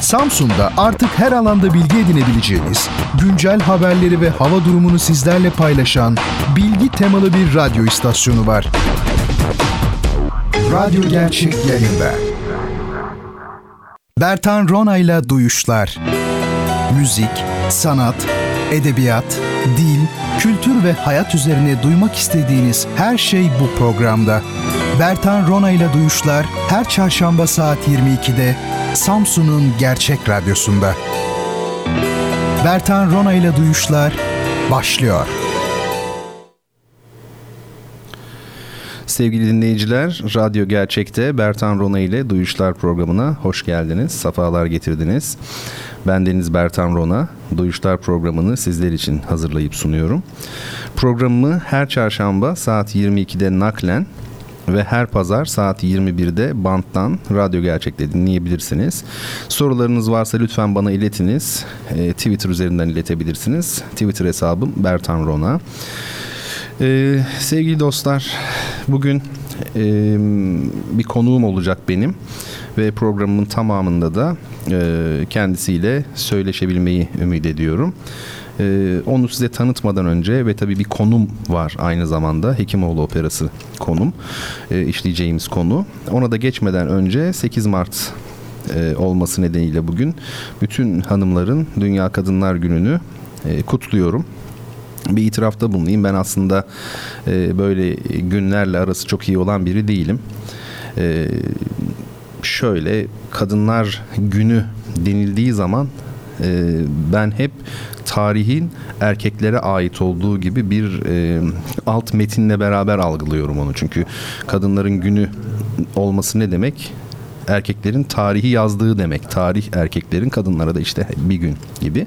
Samsun'da artık her alanda bilgi edinebileceğiniz, güncel haberleri ve hava durumunu sizlerle paylaşan bilgi temalı bir radyo istasyonu var. Radyo Gerçek yayında. Bertan Ronayla Duyuşlar. Müzik, sanat, edebiyat, dil, kültür ve hayat üzerine duymak istediğiniz her şey bu programda. Bertan Ronayla Duyuşlar her çarşamba saat 22'de Samsun'un Gerçek Radyosu'nda. Bertan Ronayla Duyuşlar başlıyor. Sevgili dinleyiciler, Radyo Gerçek'te Bertan Rona ile Duyuşlar programına hoş geldiniz, safalar getirdiniz. Ben Deniz Bertan Rona, Duyuşlar programını sizler için hazırlayıp sunuyorum. Programımı her çarşamba saat 22'de naklen ve her pazar saat 21'de banttan Radyo Gerçek'te dinleyebilirsiniz. Sorularınız varsa lütfen bana iletiniz. E, Twitter üzerinden iletebilirsiniz. Twitter hesabım Bertan Rona. Ee, sevgili dostlar, bugün e, bir konuğum olacak benim ve programımın tamamında da e, kendisiyle söyleşebilmeyi ümit ediyorum. E, onu size tanıtmadan önce ve tabii bir konum var aynı zamanda Hekimoğlu Operası konum e, işleyeceğimiz konu. Ona da geçmeden önce 8 Mart e, olması nedeniyle bugün bütün hanımların Dünya Kadınlar Günü'nü e, kutluyorum bir itirafta bulunayım. Ben aslında e, böyle günlerle arası çok iyi olan biri değilim. E, şöyle kadınlar günü denildiği zaman e, ben hep tarihin erkeklere ait olduğu gibi bir e, alt metinle beraber algılıyorum onu. Çünkü kadınların günü olması ne demek? erkeklerin tarihi yazdığı demek. Tarih erkeklerin kadınlara da işte bir gün gibi.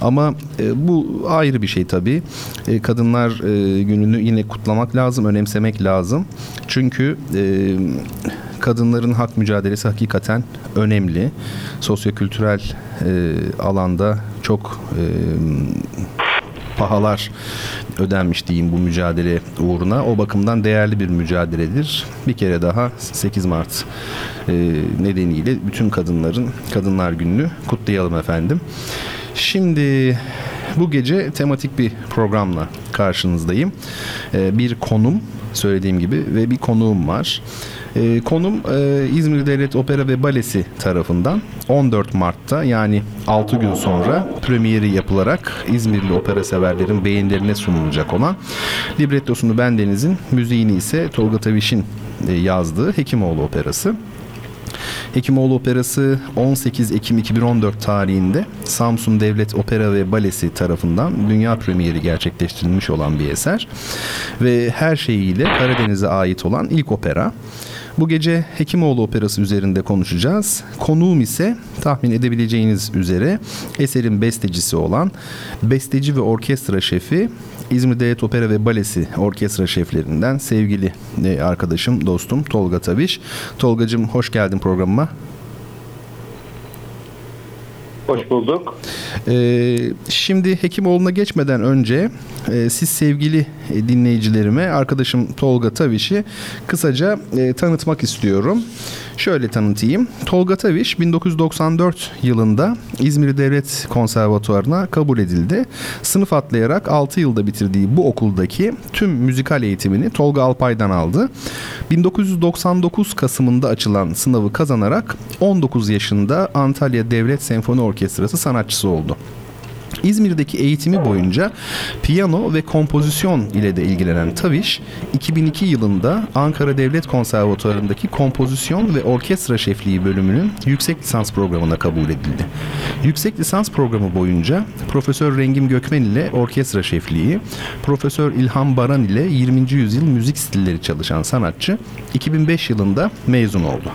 Ama e, bu ayrı bir şey tabii. E, kadınlar e, gününü yine kutlamak lazım, önemsemek lazım. Çünkü e, kadınların hak mücadelesi hakikaten önemli. Sosyokültürel e, alanda çok e, pahalar ödenmiş diyeyim bu mücadele uğruna. O bakımdan değerli bir mücadeledir. Bir kere daha 8 Mart e, nedeniyle bütün kadınların Kadınlar Günü'nü kutlayalım efendim. Şimdi bu gece tematik bir programla karşınızdayım. E, bir konum söylediğim gibi ve bir konuğum var. E, konum e, İzmir Devlet Opera ve Balesi tarafından 14 Mart'ta yani 6 gün sonra premieri yapılarak İzmirli opera severlerin beğenilerine sunulacak olan librettosunu bendenizin müziğini ise Tolga Taviş'in e, yazdığı Hekimoğlu Operası. Hekimoğlu Operası 18 Ekim 2014 tarihinde Samsun Devlet Opera ve Balesi tarafından dünya premieri gerçekleştirilmiş olan bir eser ve her şeyiyle Karadeniz'e ait olan ilk opera. Bu gece Hekimoğlu Operası üzerinde konuşacağız. Konuğum ise tahmin edebileceğiniz üzere eserin bestecisi olan besteci ve orkestra şefi İzmir Devlet Opera ve Balesi orkestra şeflerinden sevgili e, arkadaşım, dostum Tolga Tabiş. Tolgacığım hoş geldin programıma. Hoş bulduk. Ee, şimdi Hekimoğlu'na geçmeden önce e, siz sevgili e, dinleyicilerime arkadaşım Tolga Taviş'i kısaca e, tanıtmak istiyorum. Şöyle tanıtayım. Tolga Taviş 1994 yılında İzmir Devlet Konservatuvarı'na kabul edildi. Sınıf atlayarak 6 yılda bitirdiği bu okuldaki tüm müzikal eğitimini Tolga Alpay'dan aldı. 1999 Kasım'ında açılan sınavı kazanarak 19 yaşında Antalya Devlet Senfoni Orkestrası sanatçısı oldu. İzmir'deki eğitimi boyunca piyano ve kompozisyon ile de ilgilenen Taviş, 2002 yılında Ankara Devlet Konservatuvarı'ndaki kompozisyon ve orkestra şefliği bölümünün yüksek lisans programına kabul edildi. Yüksek lisans programı boyunca Profesör Rengim Gökmen ile orkestra şefliği, Profesör İlham Baran ile 20. yüzyıl müzik stilleri çalışan sanatçı 2005 yılında mezun oldu.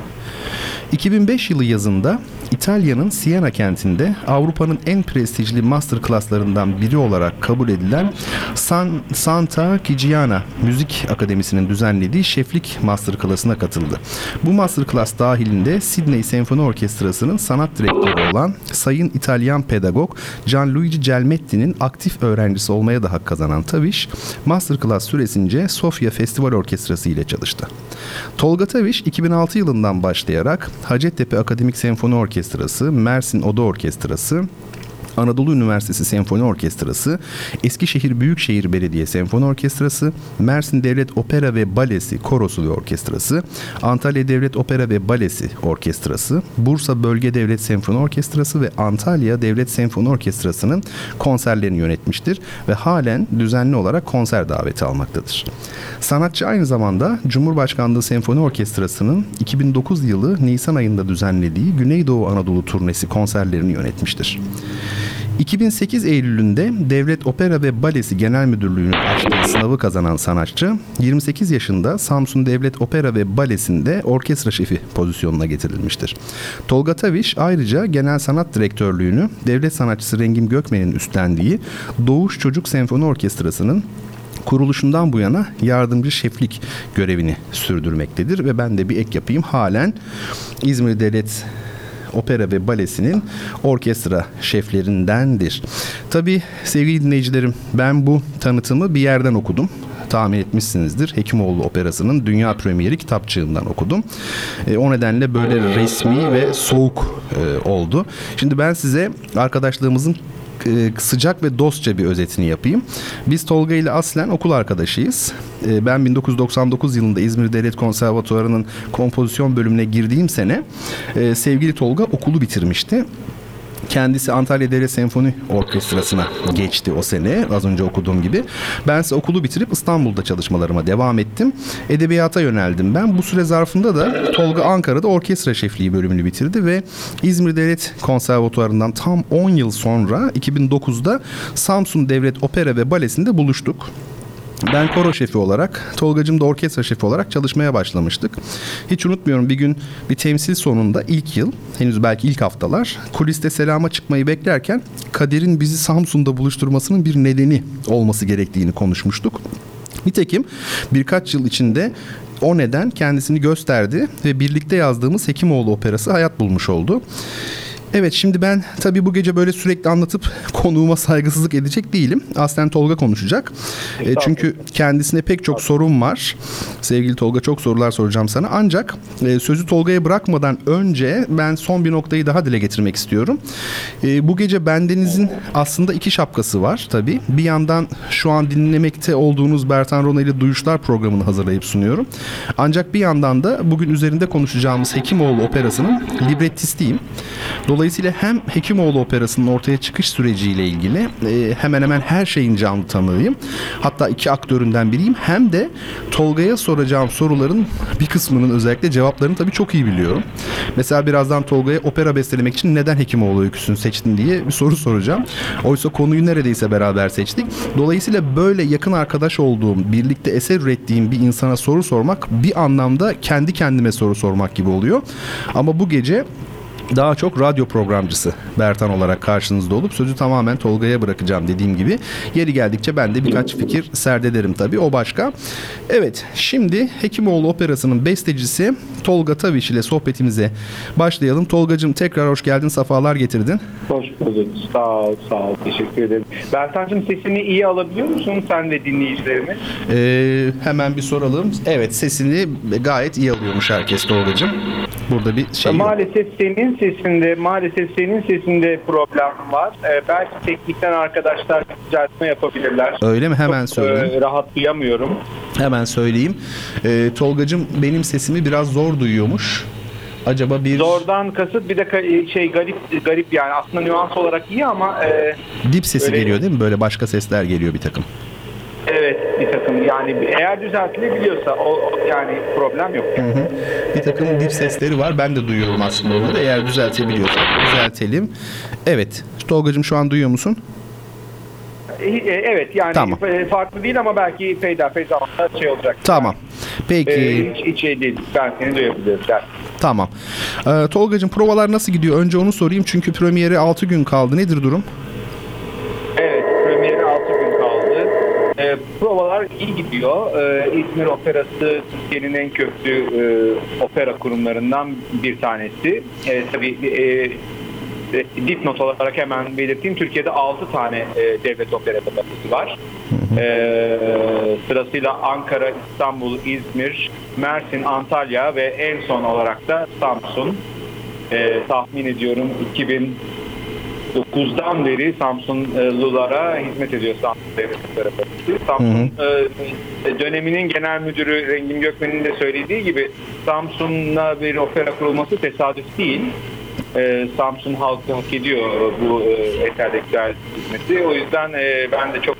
2005 yılı yazında İtalya'nın Siena kentinde Avrupa'nın en prestijli master klaslarından biri olarak kabul edilen San, Santa Chigiana Müzik Akademisi'nin düzenlediği şeflik master klasına katıldı. Bu master class dahilinde Sydney Senfoni Orkestrası'nın sanat direktörü olan Sayın İtalyan pedagog Gianluigi Gelmetti'nin aktif öğrencisi olmaya da hak kazanan Taviş, master class süresince Sofia Festival Orkestrası ile çalıştı. Tolga Taviş 2006 yılından başlayarak Hacettepe Akademik Senfoni Orkestrası Orkestrası, Mersin Oda Orkestrası, Anadolu Üniversitesi Senfoni Orkestrası, Eskişehir Büyükşehir Belediye Senfoni Orkestrası, Mersin Devlet Opera ve Balesi Korosu ve Orkestrası, Antalya Devlet Opera ve Balesi Orkestrası, Bursa Bölge Devlet Senfoni Orkestrası ve Antalya Devlet Senfoni Orkestrası'nın konserlerini yönetmiştir ve halen düzenli olarak konser daveti almaktadır. Sanatçı aynı zamanda Cumhurbaşkanlığı Senfoni Orkestrası'nın 2009 yılı Nisan ayında düzenlediği Güneydoğu Anadolu turnesi konserlerini yönetmiştir. 2008 Eylül'ünde Devlet Opera ve Balesi Genel Müdürlüğü'nün açtığı sınavı kazanan sanatçı 28 yaşında Samsun Devlet Opera ve Balesi'nde orkestra şefi pozisyonuna getirilmiştir. Tolga Taviş ayrıca Genel Sanat Direktörlüğünü devlet sanatçısı Rengim Gökmen'in üstlendiği Doğuş Çocuk Senfoni Orkestrası'nın kuruluşundan bu yana yardımcı şeflik görevini sürdürmektedir ve ben de bir ek yapayım. Halen İzmir Devlet Opera ve Balesi'nin orkestra şeflerindendir. Tabii sevgili dinleyicilerim ben bu tanıtımı bir yerden okudum tahmin etmişsinizdir. Hekimoğlu Operası'nın dünya premieri kitapçığından okudum. E, o nedenle böyle resmi ve soğuk e, oldu. Şimdi ben size arkadaşlığımızın sıcak ve dostça bir özetini yapayım. Biz Tolga ile aslen okul arkadaşıyız. E, ben 1999 yılında İzmir Devlet Konservatuvarı'nın kompozisyon bölümüne girdiğim sene e, sevgili Tolga okulu bitirmişti. Kendisi Antalya Devlet Senfoni Orkestrası'na geçti o sene az önce okuduğum gibi. Ben ise okulu bitirip İstanbul'da çalışmalarıma devam ettim. Edebiyata yöneldim ben. Bu süre zarfında da Tolga Ankara'da orkestra şefliği bölümünü bitirdi ve İzmir Devlet Konservatuvarı'ndan tam 10 yıl sonra 2009'da Samsun Devlet Opera ve Balesi'nde buluştuk. Ben koro şefi olarak, Tolgacım da orkestra şefi olarak çalışmaya başlamıştık. Hiç unutmuyorum bir gün bir temsil sonunda ilk yıl, henüz belki ilk haftalar, kuliste selama çıkmayı beklerken Kader'in bizi Samsun'da buluşturmasının bir nedeni olması gerektiğini konuşmuştuk. Nitekim birkaç yıl içinde o neden kendisini gösterdi ve birlikte yazdığımız Hekimoğlu Operası hayat bulmuş oldu. Evet şimdi ben tabii bu gece böyle sürekli anlatıp konuğuma saygısızlık edecek değilim. Aslen Tolga konuşacak. E, çünkü kendisine pek çok sorun var. Sevgili Tolga çok sorular soracağım sana. Ancak e, sözü Tolga'ya bırakmadan önce ben son bir noktayı daha dile getirmek istiyorum. E, bu gece bendenizin aslında iki şapkası var tabii. Bir yandan şu an dinlemekte olduğunuz Bertan Rona ile Duyuşlar programını hazırlayıp sunuyorum. Ancak bir yandan da bugün üzerinde konuşacağımız Hekimoğlu Operası'nın librettistiyim. Dolayısıyla Dolayısıyla hem Hekimoğlu Operası'nın ortaya çıkış süreciyle ilgili e, hemen hemen her şeyin canlı tanığıyım. Hatta iki aktöründen biriyim. Hem de Tolga'ya soracağım soruların bir kısmının özellikle cevaplarını tabii çok iyi biliyorum. Mesela birazdan Tolga'ya opera bestelemek için neden Hekimoğlu öyküsünü seçtin diye bir soru soracağım. Oysa konuyu neredeyse beraber seçtik. Dolayısıyla böyle yakın arkadaş olduğum, birlikte eser ürettiğim bir insana soru sormak bir anlamda kendi kendime soru sormak gibi oluyor. Ama bu gece daha çok radyo programcısı Bertan olarak karşınızda olup sözü tamamen Tolga'ya bırakacağım dediğim gibi. Yeri geldikçe ben de birkaç fikir serdederim tabii o başka. Evet şimdi Hekimoğlu Operası'nın bestecisi Tolga Taviş ile sohbetimize başlayalım. Tolgacığım tekrar hoş geldin, safalar getirdin. Hoş bulduk. Sağ ol, sağ ol. Teşekkür ederim. Bertancığım sesini iyi alabiliyor musun sen ve dinleyicilerimiz? Ee, hemen bir soralım. Evet sesini gayet iyi alıyormuş herkes Tolgacığım. Burada bir şey Maalesef yok. senin sesinde maalesef senin sesinde problem var. Ee, belki teknikten arkadaşlar düzeltme yapabilirler. Öyle mi? Hemen söyleyeyim. E, rahat duyamıyorum. Hemen söyleyeyim. E, Tolgacım benim sesimi biraz zor duyuyormuş. Acaba bir zordan kasıt bir de şey garip garip yani aslında nüans olarak iyi ama e, dip sesi öyle... geliyor değil mi? Böyle başka sesler geliyor bir takım. Evet bir takım yani eğer düzeltilebiliyorsa o yani problem yok. Hı hı. Bir takım dip sesleri var ben de duyuyorum aslında onları eğer düzeltebiliyorsak düzeltelim. Evet Tolgacığım şu an duyuyor musun? E, evet yani tamam. farklı değil ama belki peyderpey zamanla şey olacak. Tamam. Peki. Ee, hiç, hiç şey değil. Ben seni duyabilirim. Tamam. Ee, Tolgacığım provalar nasıl gidiyor? Önce onu sorayım çünkü premieri 6 gün kaldı. Nedir durum? E, provalar iyi gidiyor. E, İzmir Operası Türkiye'nin en köklü e, opera kurumlarından bir tanesi. E, tabii e, e dipnot olarak hemen belirteyim. Türkiye'de 6 tane e, devlet opera kapasitesi var. E, sırasıyla Ankara, İstanbul, İzmir, Mersin, Antalya ve en son olarak da Samsun. e, tahmin ediyorum 2009'dan beri Samsunlulara hizmet ediyor Samsun Devlet Balesi. Samsun e, döneminin genel müdürü Rengin Gökmen'in de söylediği gibi Samsun'da bir opera kurulması tesadüf değil. E, Samsun halkı hak ediyor bu e, hizmeti. O yüzden e, ben de çok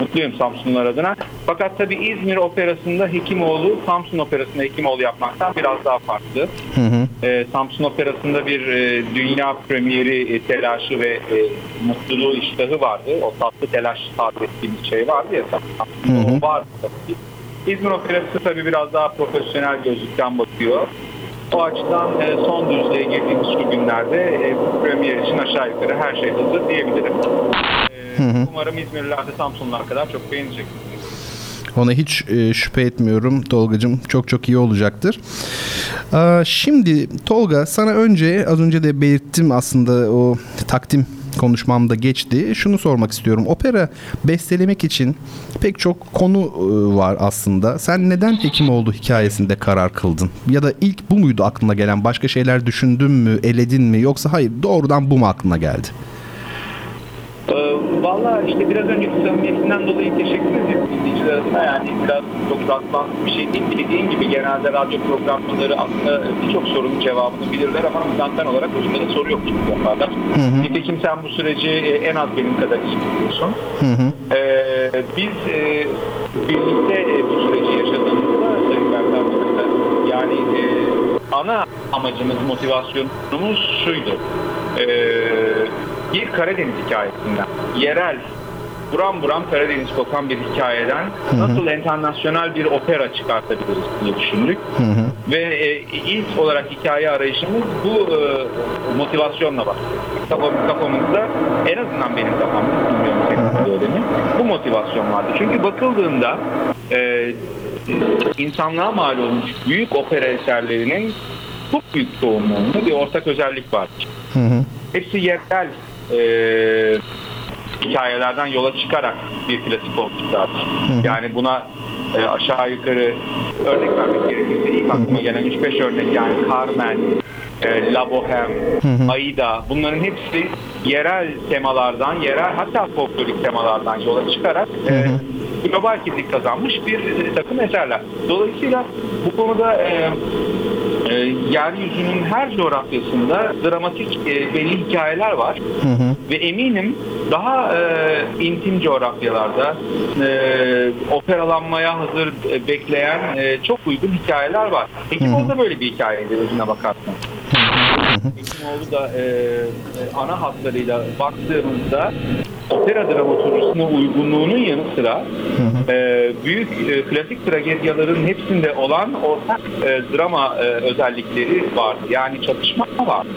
mutluyum Samsunlular adına. Fakat tabii İzmir Operası'nda Hekimoğlu, Samsun Operası'nda Hekimoğlu yapmaktan biraz daha farklı. Hı hı. Ee, Samsun Operası'nda bir e, dünya premieri e, telaşı ve e, mutluluğu iştahı vardı. O tatlı telaş tabir ettiğimiz şey vardı ya Samsun'da Hı hı. o vardı tabii. İzmir Operası tabii biraz daha profesyonel gözlükten bakıyor. O açıdan e, son düzlüğe girdiğimiz şu günlerde e, bu premier için aşağı yukarı her şey hazır diyebilirim. E, Umarım İzmirliler de Samsunlular kadar çok beğenecek. Ona hiç e, şüphe etmiyorum Tolgacığım. Çok çok iyi olacaktır. Aa, şimdi Tolga sana önce az önce de belirttim aslında o takdim konuşmamda geçti. Şunu sormak istiyorum. Opera bestelemek için pek çok konu e, var aslında. Sen neden Hekimoğlu hikayesinde karar kıldın? Ya da ilk bu muydu aklına gelen? Başka şeyler düşündün mü, eledin mi? Yoksa hayır doğrudan bu mu aklına geldi? Valla işte biraz önceki samimiyetinden dolayı teşekkür ederim dinleyiciler adına. Yani biraz çok rastlansız bir şey değil. Dediğin gibi genelde radyo programcıları aslında birçok sorunun cevabını bilirler ama zaten olarak özünde de soru yok çünkü yaparlar. Nitekim sen bu süreci e, en az benim kadar iyi biliyorsun. Hı hı. Ee, biz e, birlikte e, bu süreci yaşadığımızda Sayın Bertan yani e, ana amacımız, motivasyonumuz şuydu. Ee, bir Karadeniz hikayesinden, yerel, buram buram Karadeniz kokan bir hikayeden nasıl internasyonel bir opera çıkartabiliriz diye düşündük. Ve e, ilk olarak hikaye arayışımız bu e, motivasyonla var. Kafam, kafamızda en azından benim kafamda bilmiyorum senin öyle mi? Bu motivasyon vardı. Çünkü bakıldığında e, insanlığa mal olmuş büyük opera eserlerinin çok büyük çoğunluğunda bir ortak özellik var. Hı hı. Hepsi yerel e, hikayelerden yola çıkarak bir klasik olmuşlar. Yani buna e, aşağı yukarı örnek vermek gerekirse ilk aklıma gelen 3-5 örnek yani Carmen, e, La Boheme, Aida bunların hepsi yerel temalardan, yerel hatta folklorik temalardan yola çıkarak e, global kimlik kazanmış bir takım eserler. Dolayısıyla bu konuda e, e, yeryüzünün her coğrafyasında dramatik e, belli hikayeler var ve eminim daha e, intim coğrafyalarda e, operalanmaya hazır e, bekleyen e, çok uygun hikayeler var. Hekimoğlu da böyle bir hikayeydi özüne bakarsan. Hekimoğlu da e, ana hatlarıyla baktığımızda opera dramaturjisine uygunluğunun yanı sıra e, büyük e, klasik tragedyaların hepsinde olan ortak e, drama e, özellikleri vardı. Yani çatışma vardı.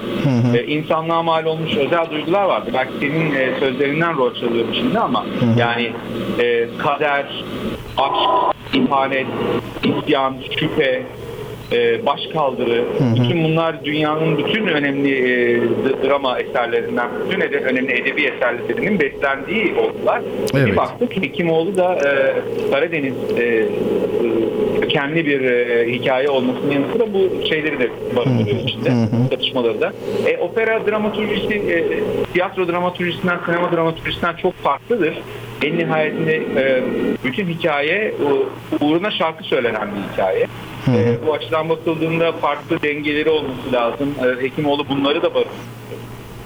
E, insanlığa mal olmuş özel duygular vardı. Belki senin e, sözlerinden rol çalıyorum şimdi ama yani e, kader, aşk, ihanet, isyan, şüphe, e, başkaldırı, bütün bunlar dünyanın bütün önemli e, drama eserlerinden, bütün ede- önemli edebi eserlerinin beslendiği oldular. Evet. Bir baktık Hekimoğlu da e, Karadeniz e, e, kökenli bir e, hikaye olmasının yanı sıra bu şeyleri de barındırıyor içinde, çatışmaları da. E, opera dramaturjisi, e, tiyatro dramaturjisinden, sinema dramaturjisinden çok farklıdır. En nihayetinde e, bütün hikaye uğruna şarkı söylenen bir hikaye. E, bu açıdan bakıldığında farklı dengeleri olması lazım. E, Hekimoğlu bunları da barındırıyor.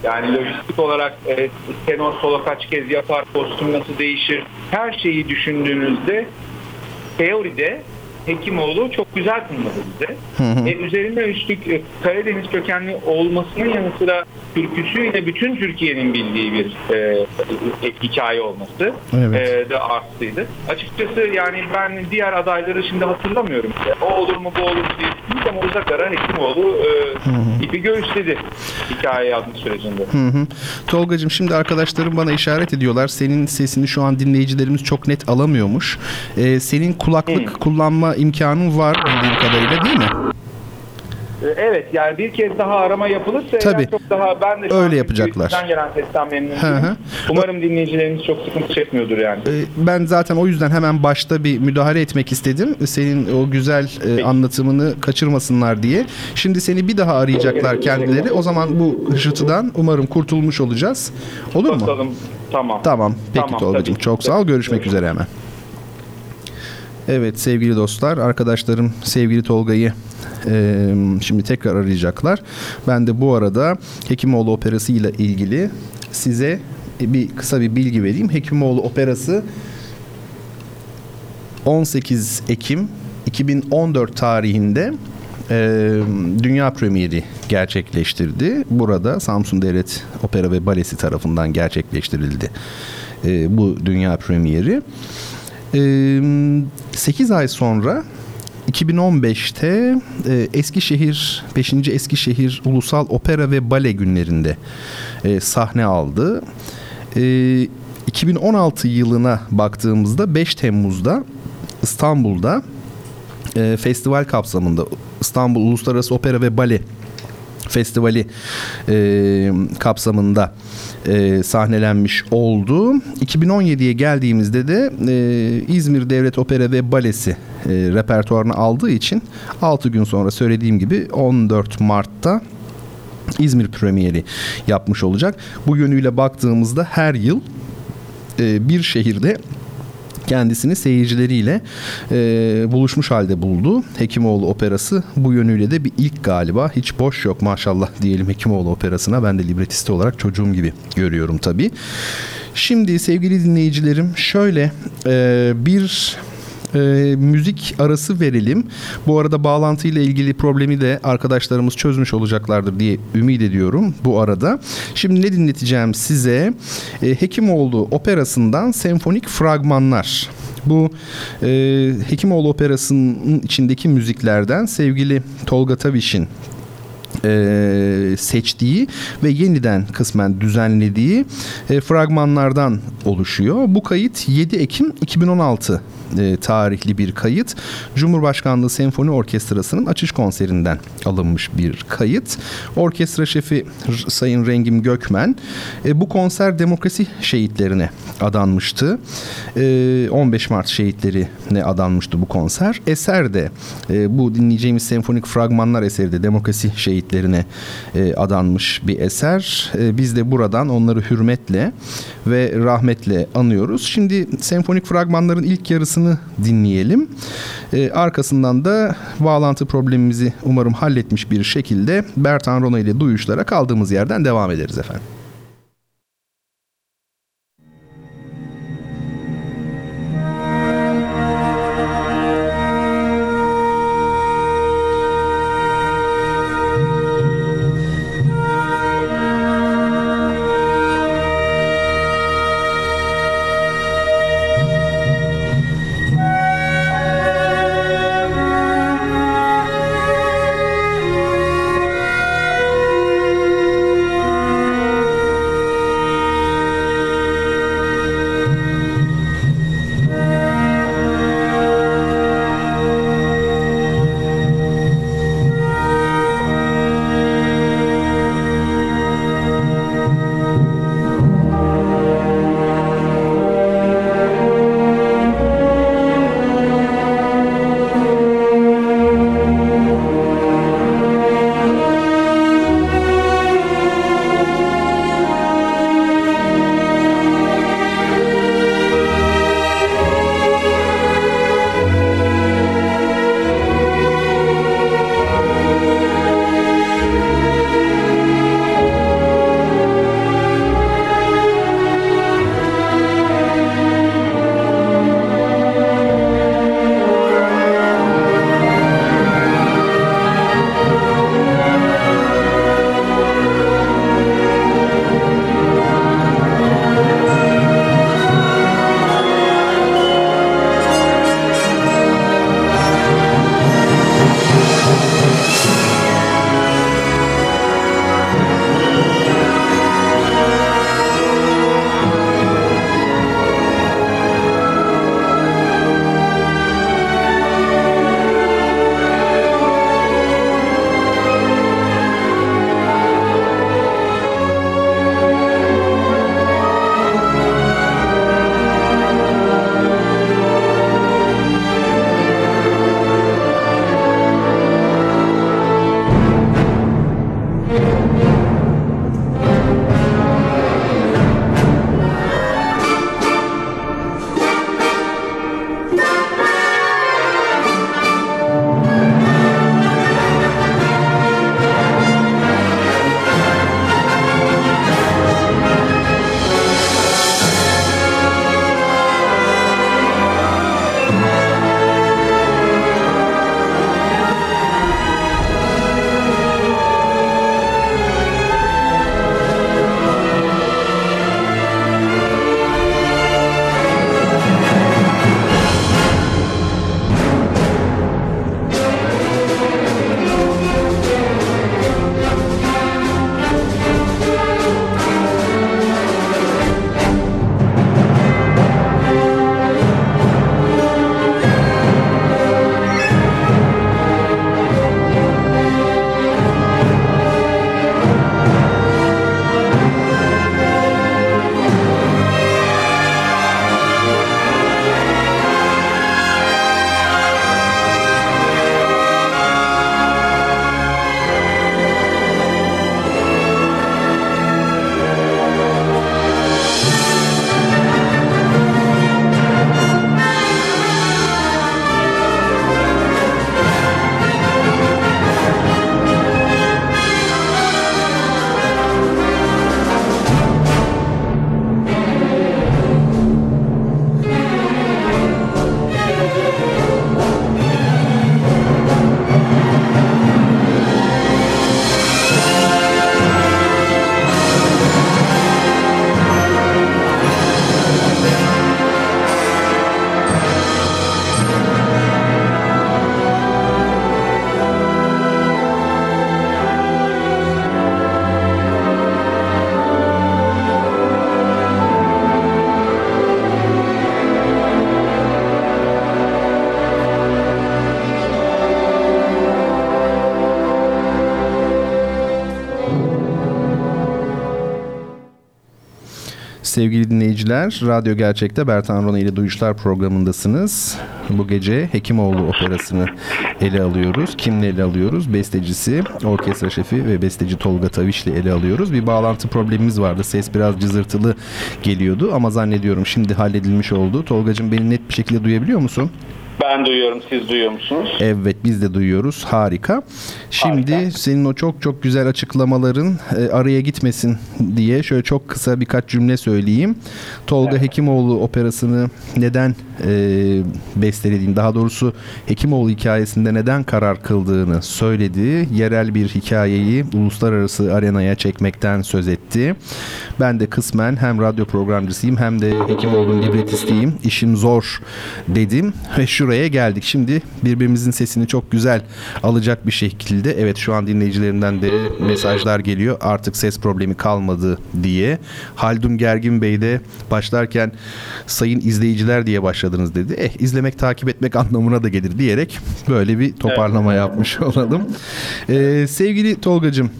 Yani lojistik olarak e, tenor solo kaç kez yapar, kostüm nasıl değişir, her şeyi düşündüğünüzde teoride Hekimoğlu çok güzel tınladı bize. E, üzerine üstlük e, Karadeniz kökenli olmasının yanı sıra türküsüyle bütün Türkiye'nin bildiği bir e, e, hikaye olması Evet. e, de arttıydı. Açıkçası yani ben diğer adayları şimdi hatırlamıyorum. O olur mu bu olur mu diye düşündük ama uzak ara Hekimoğlu e, ipi göğüsledi hikaye yazma sürecinde. Hı hı. Tolgacığım şimdi arkadaşlarım bana işaret ediyorlar. Senin sesini şu an dinleyicilerimiz çok net alamıyormuş. Ee, senin kulaklık kullanma imkanın var bildiğim kadarıyla değil mi? E, evet yani bir kez daha arama yapılırsa Tabii. çok daha ben de öyle yapacaklar. Gelen sesten memnunum. Hı hı. Umarım dinleyicileriniz çok sıkıntı çekmiyordur yani. Ee, Ben zaten o yüzden hemen başta bir müdahale etmek istedim. Senin o güzel e, anlatımını kaçırmasınlar diye. Şimdi seni bir daha arayacaklar kendileri. O zaman bu hışırtıdan umarım kurtulmuş olacağız. Olur mu? Bakalım. Tamam. Tamam. Peki Tamam, Tolga'cığım. Çok sağ ol. Görüşmek üzere hemen. Evet sevgili dostlar, arkadaşlarım sevgili Tolga'yı e, şimdi tekrar arayacaklar. Ben de bu arada Hekimoğlu Operası ile ilgili size bir kısa bir bilgi vereyim. Hekimoğlu Operası 18 Ekim 2014 tarihinde e, dünya premieri gerçekleştirdi. Burada Samsun Devlet Opera ve Balesi tarafından gerçekleştirildi e, bu dünya premieri. E, 8 ay sonra 2015'te e, Eskişehir 5. Eskişehir Ulusal Opera ve Bale günlerinde sahne aldı. E, 2016 yılına baktığımızda 5 Temmuz'da İstanbul'da festival kapsamında İstanbul Uluslararası Opera ve Bale Festivali e, kapsamında e, sahnelenmiş oldu. 2017'ye geldiğimizde de e, İzmir Devlet Opera ve Balesi e, repertuarını aldığı için 6 gün sonra söylediğim gibi 14 Mart'ta İzmir premieri yapmış olacak. Bu yönüyle baktığımızda her yıl e, bir şehirde kendisini seyircileriyle e, buluşmuş halde buldu. Hekimoğlu Operası bu yönüyle de bir ilk galiba. Hiç boş yok maşallah diyelim Hekimoğlu Operası'na. Ben de libretisti olarak çocuğum gibi görüyorum tabii. Şimdi sevgili dinleyicilerim şöyle e, bir e, müzik arası verelim. Bu arada bağlantıyla ilgili problemi de arkadaşlarımız çözmüş olacaklardır diye ümit ediyorum bu arada. Şimdi ne dinleteceğim size? E, Hekimoğlu operasından senfonik fragmanlar. Bu e, Hekimoğlu operasının içindeki müziklerden sevgili Tolga Taviş'in e, seçtiği ve yeniden kısmen düzenlediği e, fragmanlardan oluşuyor. Bu kayıt 7 Ekim 2016 e, tarihli bir kayıt. Cumhurbaşkanlığı Senfoni Orkestrası'nın açış konserinden alınmış bir kayıt. Orkestra şefi Sayın Rengim Gökmen e, bu konser demokrasi şehitlerine adanmıştı. E, 15 Mart şehitlerine adanmıştı bu konser. Eser de e, bu dinleyeceğimiz senfonik fragmanlar eseri de demokrasi şehitlerine e, adanmış bir eser. E, biz de buradan onları hürmetle ve rahmetle anıyoruz. Şimdi senfonik fragmanların ilk yarısını dinleyelim. E, arkasından da bağlantı problemimizi umarım halletmiş bir şekilde Bertan Rona ile duyuşlara kaldığımız yerden devam ederiz efendim. Sevgili dinleyiciler. Radyo Gerçek'te Bertan Rona ile Duyuşlar programındasınız. Bu gece Hekimoğlu operasını ele alıyoruz. Kimle ele alıyoruz? Bestecisi, orkestra şefi ve besteci Tolga Taviş ile ele alıyoruz. Bir bağlantı problemimiz vardı. Ses biraz cızırtılı geliyordu ama zannediyorum şimdi halledilmiş oldu. Tolgacığım beni net bir şekilde duyabiliyor musun? Ben duyuyorum. Siz duyuyor musunuz? Evet biz de duyuyoruz. Harika. Şimdi Harika. senin o çok çok güzel açıklamaların e, araya gitmesin diye şöyle çok kısa birkaç cümle söyleyeyim. Tolga evet. Hekimoğlu operasını neden e, bestelediğini, daha doğrusu Hekimoğlu hikayesinde neden karar kıldığını söyledi. Yerel bir hikayeyi uluslararası arenaya çekmekten söz etti. Ben de kısmen hem radyo programcısıyım hem de Hekimoğlu'nun libretistiyim. İşim zor dedim ve şuraya geldik. Şimdi birbirimizin sesini çok güzel alacak bir şekilde evet şu an dinleyicilerinden de mesajlar geliyor. Artık ses problemi kalmadı diye. Haldun Gergin Bey de başlarken sayın izleyiciler diye başladınız dedi. Eh izlemek takip etmek anlamına da gelir diyerek böyle bir toparlama evet. yapmış olalım. Ee, sevgili Tolgacığım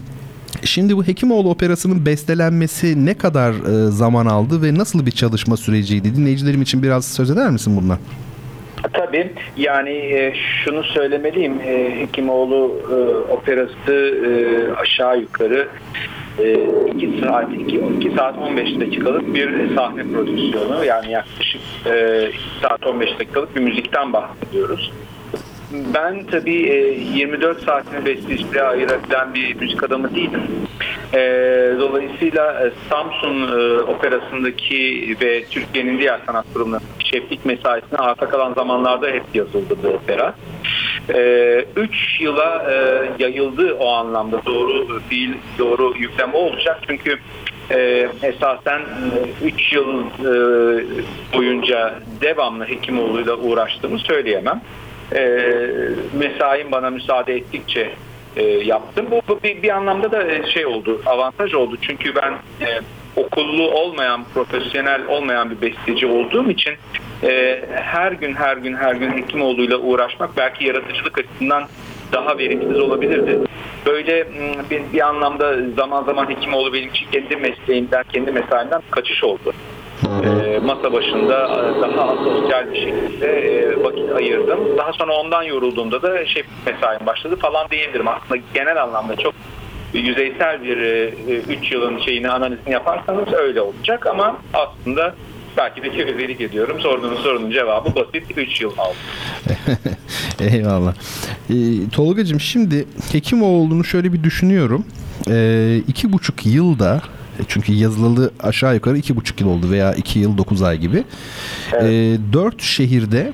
Şimdi bu Hekimoğlu operasının bestelenmesi ne kadar e, zaman aldı ve nasıl bir çalışma süreciydi? Dinleyicilerim için biraz söz eder misin bundan? Tabii yani e, şunu söylemeliyim e, Hekimoğlu e, operası e, aşağı yukarı 2 e, saat 2, 2 saat 15 dakikalık bir sahne prodüksiyonu yani yaklaşık e, 2 saat 15 dakikalık bir müzikten bahsediyoruz. Ben tabii 24 e, saatini besteciliğe ayırabilen bir müzik adamı değilim. E, dolayısıyla e, Samsun operasındaki ve Türkiye'nin diğer sanat kurumlarındaki şeflik mesaisine arta kalan zamanlarda hep yazıldı bu opera. Üç yıla yayıldı o anlamda doğru fiil, doğru yükleme olacak. Çünkü e, esasen 3 yıl e, boyunca devamlı Hekimoğlu'yla uğraştığımı söyleyemem e, mesaim bana müsaade ettikçe e, yaptım. Bu, bu bir, bir anlamda da e, şey oldu, avantaj oldu. Çünkü ben e, okullu olmayan, profesyonel olmayan bir besteci olduğum için e, her gün her gün her gün Hekimoğlu'yla uğraşmak belki yaratıcılık açısından daha verimsiz olabilirdi. Böyle bir, bir anlamda zaman zaman Hekimoğlu benim için kendi mesleğimden, kendi mesaimden kaçış oldu e, masa başında e, daha sosyal bir şekilde e, vakit ayırdım. Daha sonra ondan yorulduğumda da şey mesaim başladı falan diyebilirim. Aslında genel anlamda çok yüzeysel bir 3 e, yılın şeyini analizini yaparsanız öyle olacak ama aslında belki de kevezelik ediyorum. Sorduğunuz sorunun cevabı basit 3 yıl aldı. Eyvallah. Ee, Tolga'cığım şimdi Hekimoğlu'nu şöyle bir düşünüyorum. Ee, iki buçuk yılda e, çünkü yazılalı aşağı yukarı iki buçuk yıl oldu veya iki yıl dokuz ay gibi. Evet. E, dört şehirde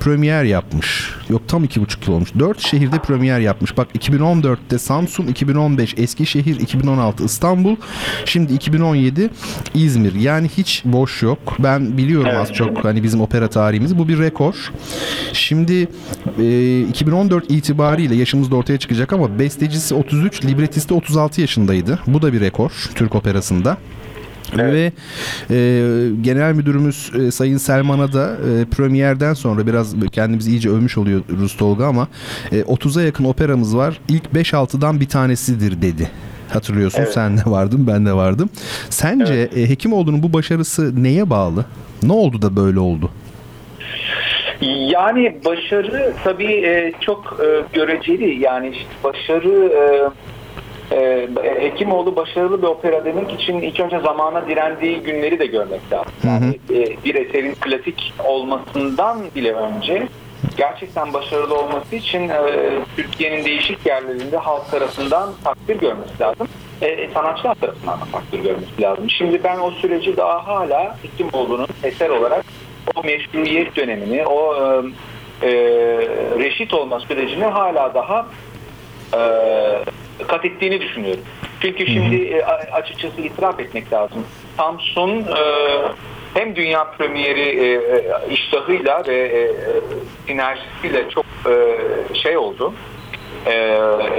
premier yapmış. Yok tam iki buçuk yıl olmuş. Dört şehirde premier yapmış. Bak 2014'te Samsun, 2015 Eskişehir, 2016 İstanbul, şimdi 2017 İzmir. Yani hiç boş yok. Ben biliyorum evet. az çok hani bizim opera tarihimizi. Bu bir rekor. Şimdi e, 2014 itibariyle yaşımız da ortaya çıkacak ama bestecisi 33, libretisti 36 yaşındaydı. Bu da bir rekor Türk operasında. Evet. Ve e, genel müdürümüz e, Sayın Selman'a da e, premierden sonra biraz kendimizi iyice övmüş oluyoruz Tolga ama e, 30'a yakın operamız var. İlk 5-6'dan bir tanesidir dedi. Hatırlıyorsun evet. sen de vardın ben de vardım. Sence evet. e, Hekimoğlu'nun bu başarısı neye bağlı? Ne oldu da böyle oldu? Yani başarı tabii e, çok e, göreceli. Yani işte başarı e, e, Hekimoğlu başarılı bir opera demek için ilk önce zamana direndiği günleri de görmek lazım. Yani e, bir eserin klasik olmasından bile önce gerçekten başarılı olması için e, Türkiye'nin değişik yerlerinde halk tarafından takdir görmesi lazım. E, sanatçılar tarafından da takdir görmesi lazım. Şimdi ben o süreci daha hala Hekimoğlu'nun eser olarak o meşruiyet dönemini, o e, e, reşit olma sürecini hala daha e, kat ettiğini düşünüyorum. Çünkü şimdi e, açıkçası itiraf etmek lazım. Samsung e, hem dünya premieri e, iştahıyla ve sinerjisiyle çok şey oldu.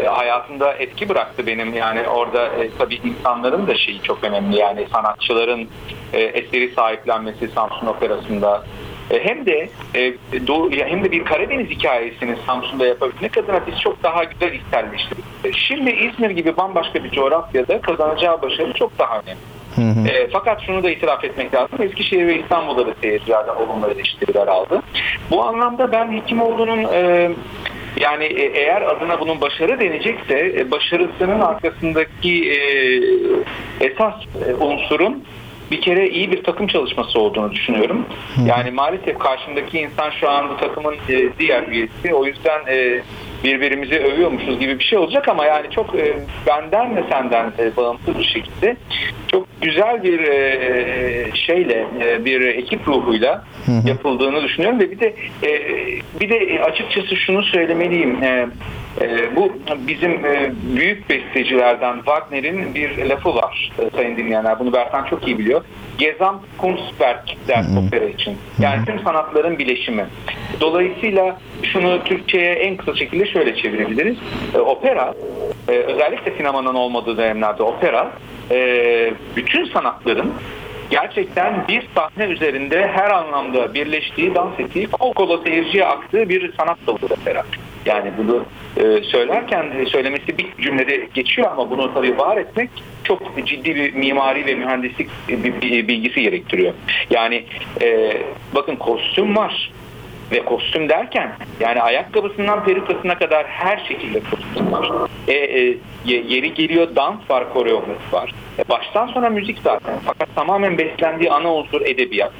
hayatımda etki bıraktı benim yani orada tabii insanların da şeyi çok önemli yani sanatçıların eseri sahiplenmesi Samsun Operası'nda E, hem de e, Doğu, hem de bir Karadeniz hikayesini Samsun'da yapabilmek adına biz çok daha güzel içselleştirdik. E, şimdi İzmir gibi bambaşka bir coğrafyada kazanacağı başarı çok daha önemli. Hı hı. E, fakat şunu da itiraf etmek lazım. Eskişehir ve İstanbul'da da seyircilerden olumlu eleştiriler aldı. Bu anlamda ben Hekimoğlu'nun e, yani e, eğer adına bunun başarı denecekse e, başarısının arkasındaki e, esas unsurun bir kere iyi bir takım çalışması olduğunu düşünüyorum. Yani maalesef karşımdaki insan şu an bu takımın diğer üyesi. O yüzden birbirimizi övüyormuşuz gibi bir şey olacak ama yani çok benden ve senden bağımsız bir şekilde çok güzel bir şeyle bir ekip ruhuyla yapıldığını düşünüyorum ve bir de bir de açıkçası şunu söylemeliyim. bu bizim büyük bestecilerden Wagner'in bir lafı var sayın dinleyenler. Bunu Bertan çok iyi biliyor. Gesamt Kunstwerk der opera için. Yani tüm sanatların bileşimi. Dolayısıyla şunu Türkçe'ye en kısa şekilde şöyle çevirebiliriz. opera özellikle sinemanın olmadığı dönemlerde opera bütün sanatların gerçekten bir sahne üzerinde her anlamda birleştiği, dans ettiği, kol kola seyirciye aktığı bir sanat dalıdır opera. Yani bunu e, söylerken e, söylemesi bir cümlede geçiyor ama bunu tabii var etmek çok ciddi bir mimari ve mühendislik bilgisi gerektiriyor. Yani e, bakın kostüm var, ve kostüm derken yani ayakkabısından perukasına kadar her şekilde kostüm var. E, e, yeri geliyor dans var, koreografi var. E, baştan sona müzik zaten. Fakat tamamen beslendiği ana unsur edebiyat.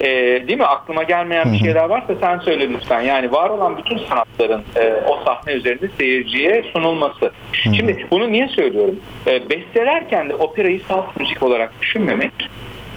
E, değil mi? Aklıma gelmeyen bir şeyler varsa sen söyle lütfen. Yani var olan bütün sanatların e, o sahne üzerinde seyirciye sunulması. Şimdi bunu niye söylüyorum? E, bestelerken de operayı salt müzik olarak düşünmemek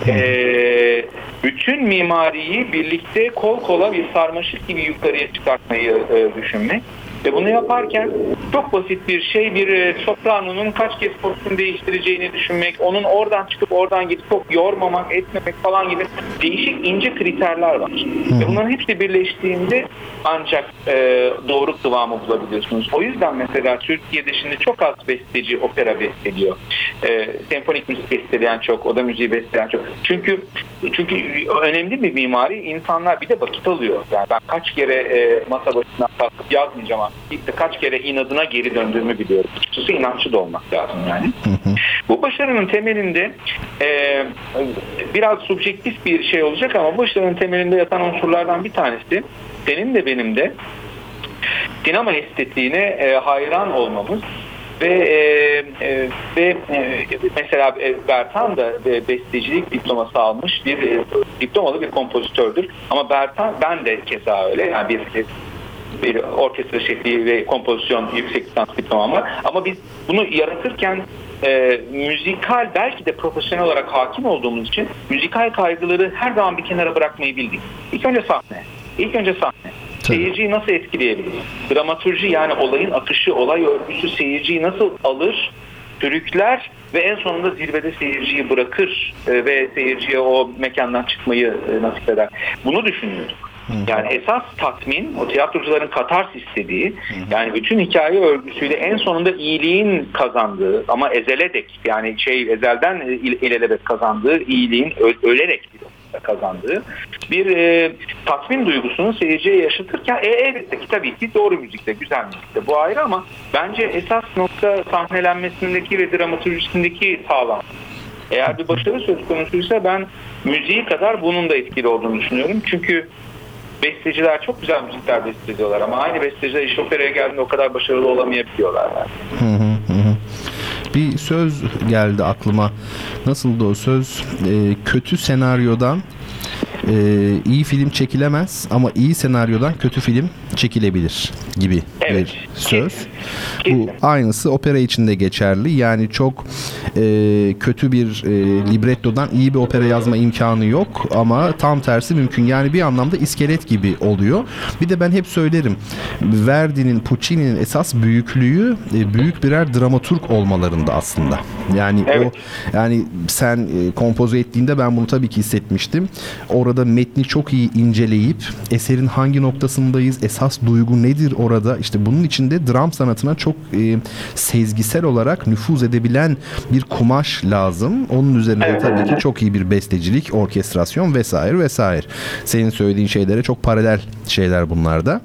e, bütün mimariyi birlikte kol kola bir sarmaşık gibi yukarıya çıkartmayı e, düşünmek. Ve bunu yaparken çok basit bir şey bir e, sopranonun kaç kez kostüm değiştireceğini düşünmek, onun oradan çıkıp oradan gidip çok yormamak, etmemek falan gibi değişik ince kriterler var. Hı. Ve bunların hepsi birleştiğinde ancak e, doğru kıvamı bulabiliyorsunuz. O yüzden mesela Türkiye'de şimdi çok az besteci opera besteliyor. E, senfonik müzik besteleyen çok, oda müziği besteleyen çok. Çünkü çünkü önemli bir mimari insanlar bir de vakit alıyor. Yani ben kaç kere e, masa başına kalkıp yazmayacağım kaç kere inadına geri döndüğümü biliyorum. Açıkçası inançlı da olmak lazım yani. Bu başarının temelinde e, biraz subjektif bir şey olacak ama başarının temelinde yatan unsurlardan bir tanesi senin de benim de sinema estetiğine e, hayran olmamız ve e, e, ve e, mesela e, Bertan da e, bestecilik diploması almış bir e, diplomalı bir kompozitördür. Ama Bertan ben de keza öyle yani bir bir orkestra şefliği ve kompozisyon yüksek lisans diplomam var. Ama biz bunu yaratırken e, müzikal belki de profesyonel olarak hakim olduğumuz için müzikal kaygıları her zaman bir kenara bırakmayı bildik. İlk önce sahne. İlk önce sahne. Seyirciyi nasıl etkileyebilir? Dramaturji yani olayın akışı, olay örgüsü seyirciyi nasıl alır, sürükler ve en sonunda zirvede seyirciyi bırakır e, ve seyirciye o mekandan çıkmayı e, nasip eder. Bunu düşünüyorduk. Yani esas tatmin o tiyatrocuların katars istediği yani bütün hikaye örgüsüyle en sonunda iyiliğin kazandığı ama ezele dek yani şey ezelden ilelebet kazandığı iyiliğin ölerek kazandığı bir e, tatmin duygusunu seyirciye yaşatırken e, elbette ki tabii ki doğru müzikte, güzel müzikte bu ayrı ama bence esas nokta sahnelenmesindeki ve dramaturjisindeki sağlam. Eğer bir başarı söz konusuysa ben müziği kadar bunun da etkili olduğunu düşünüyorum. Çünkü besteciler çok güzel müzikler besteliyorlar ama aynı besteciler iş operaya geldiğinde o kadar başarılı olamayabiliyorlar. Yani. Hı hı hı. Bir söz geldi aklıma. Nasıldı o söz? Ee, kötü senaryodan e, iyi film çekilemez ama iyi senaryodan kötü film çekilebilir gibi evet. bir söz. Bu aynısı opera için de geçerli. Yani çok e, kötü bir e, librettodan iyi bir opera yazma imkanı yok ama tam tersi mümkün. Yani bir anlamda iskelet gibi oluyor. Bir de ben hep söylerim. Verdi'nin, Puccini'nin esas büyüklüğü e, büyük birer dramaturg olmalarında aslında. Yani evet. o yani sen e, kompoze ettiğinde ben bunu tabii ki hissetmiştim. Orada metni çok iyi inceleyip eserin hangi noktasındayız, esas esas duygu nedir orada? İşte bunun içinde dram sanatına çok e, sezgisel olarak nüfuz edebilen bir kumaş lazım. Onun üzerine de tabii ki çok iyi bir bestecilik, orkestrasyon vesaire vesaire. Senin söylediğin şeylere çok paralel şeyler bunlar da.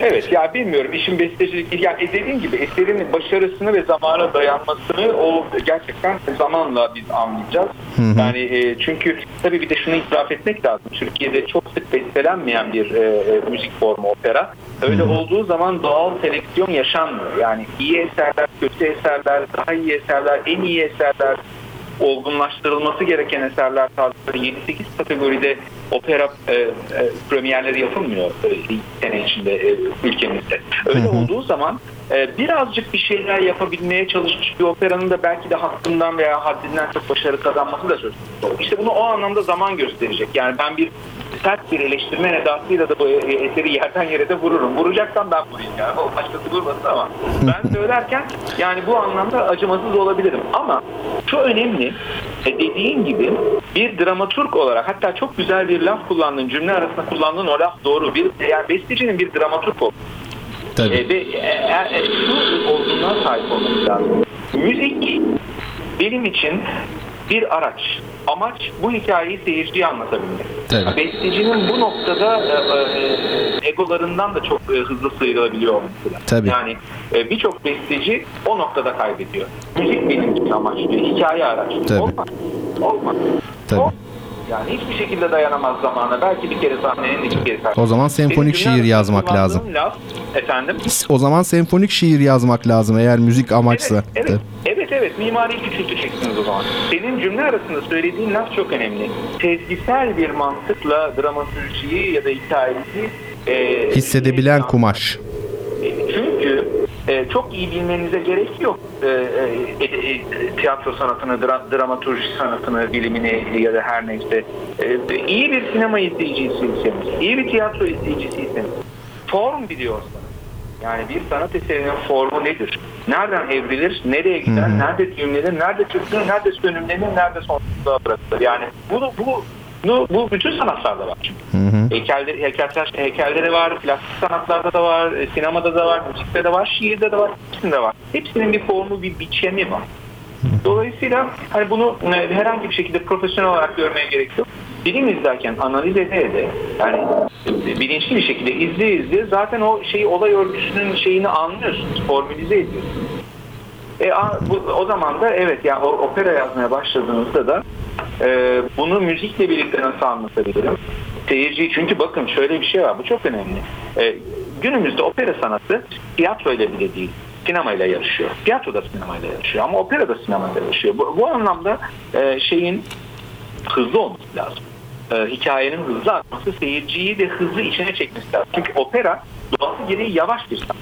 Evet ya bilmiyorum işin bestecilik yani dediğim gibi eserin başarısını ve zamana dayanmasını o gerçekten zamanla biz anlayacağız. Hı hı. Yani e, çünkü tabii bir de şunu itiraf etmek lazım. Türkiye'de çok sık bestelenmeyen bir e, e müzik formu opera. Öyle hı hı. olduğu zaman doğal seleksiyon yaşanmıyor. Yani iyi eserler, kötü eserler, daha iyi eserler, en iyi eserler olgunlaştırılması gereken eserler tarzları 7-8 kategoride opera e, e, premierleri yapılmıyor e, sene içinde e, ülkemizde. Öyle hı hı. olduğu zaman e, birazcık bir şeyler yapabilmeye çalışmış bir operanın da belki de hakkından veya haddinden çok başarı kazanması da söz konusu. İşte bunu o anlamda zaman gösterecek. Yani ben bir sert bir eleştirmen edasıyla da bu eseri yerden yere de vururum. Vuracaksam ben vurayım yani. O başkası vurmasın ama ben söylerken yani bu anlamda acımasız olabilirim. Ama şu önemli e dediğin gibi bir dramaturg olarak hatta çok güzel bir laf kullandın cümle arasında kullandığın o laf doğru. Bir, yani bestecinin bir dramaturg olması. Tabii. E, ve e, e, şu olgunluğa sahip olması lazım. Müzik benim için bir araç. Amaç bu hikayeyi seyirciye anlatabilmek. Evet. Bestecinin bu noktada e, e, egolarından da çok e, hızlı sıyrılabiliyor olması. Tabii. Yani e, birçok besteci o noktada kaybediyor. Müzik benim için amaçlı, hikaye araçlı. Tabii. Olmaz. Olmaz. Tabii. O, yani hiçbir şekilde dayanamaz zamana. Belki bir kere sahnenin iki kere sahnenin. O zaman senfonik şiir yazmak lazım. Laf, efendim? O zaman senfonik şiir yazmak lazım eğer müzik amaçsa. Evet, evet, evet, evet. Mimari küçülteceksiniz o zaman. Senin cümle arasında söylediğin laf çok önemli. Sezgisel bir mantıkla dramatürjiyi ya da hikayeyi e, hissedebilen kumaş. Çünkü e, çok iyi bilmenize gerek yok e, e, e, tiyatro sanatını, dra, dramaturji sanatını, bilimini ya da her neyse. E, iyi bir sinema izleyicisiyseniz, iyi bir tiyatro izleyicisiyseniz, form biliyorsanız, yani bir sanat eserinin formu nedir? Nereden evrilir, nereye gider, hmm. nerede düğümlenir, nerede çökülür, nerede sönümlenir, nerede sonsuzluğa bırakılır? Yani bu, bu bu, bu bütün sanatlarda var. Hı hı. Heykeller, heykeller, heykelleri var, plastik sanatlarda da var, e, sinemada da var, müzikte de var, şiirde de var, hepsinde var. Hepsinin bir formu, bir biçemi var. Dolayısıyla hani bunu e, herhangi bir şekilde profesyonel olarak görmeye gerek yok. Bilim izlerken analiz ede ede yani e, bilinçli bir şekilde izle izle zaten o şeyi olay örgüsünün şeyini anlıyorsunuz, formülize ediyorsunuz. E, bu, o zaman da evet yani opera yazmaya başladığınızda da e, bunu müzikle birlikte nasıl anlatabilirim? Seyirci çünkü bakın şöyle bir şey var bu çok önemli. E, günümüzde opera sanatı tiyatro ile bile değil sinemayla yarışıyor. Tiyatro da sinemayla yarışıyor ama opera da sinemayla yarışıyor. Bu, bu anlamda e, şeyin hızlı olması lazım. E, hikayenin hızlı akması seyirciyi de hızlı içine çekmesi lazım. Çünkü opera doğası gereği yavaş bir sanat.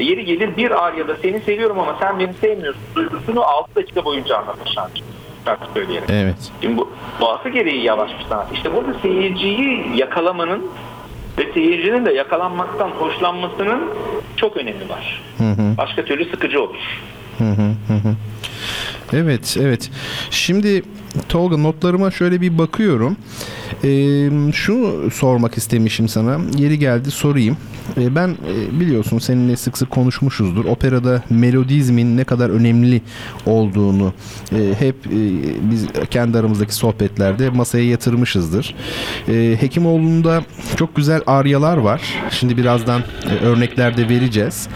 Yeri gelir bir aryada seni seviyorum ama sen beni sevmiyorsun duygusunu 6 dakika boyunca anlatır şarkı şarkı söyleyerek. Evet. Şimdi bu doğası gereği yavaş bir sanat. İşte burada seyirciyi yakalamanın ve seyircinin de yakalanmaktan hoşlanmasının çok önemi var. Hı hı. Başka türlü sıkıcı olur. Hı hı hı. Evet, evet. Şimdi Tolga notlarıma şöyle bir bakıyorum. Ee, şunu sormak istemişim sana. Yeri geldi sorayım. Ee, ben e, biliyorsun seninle sık sık konuşmuşuzdur. Operada melodizmin ne kadar önemli olduğunu e, hep e, biz kendi aramızdaki sohbetlerde masaya yatırmışızdır. E, Hekimoğlu'nda çok güzel aryalar var. Şimdi birazdan e, örnekler de vereceğiz.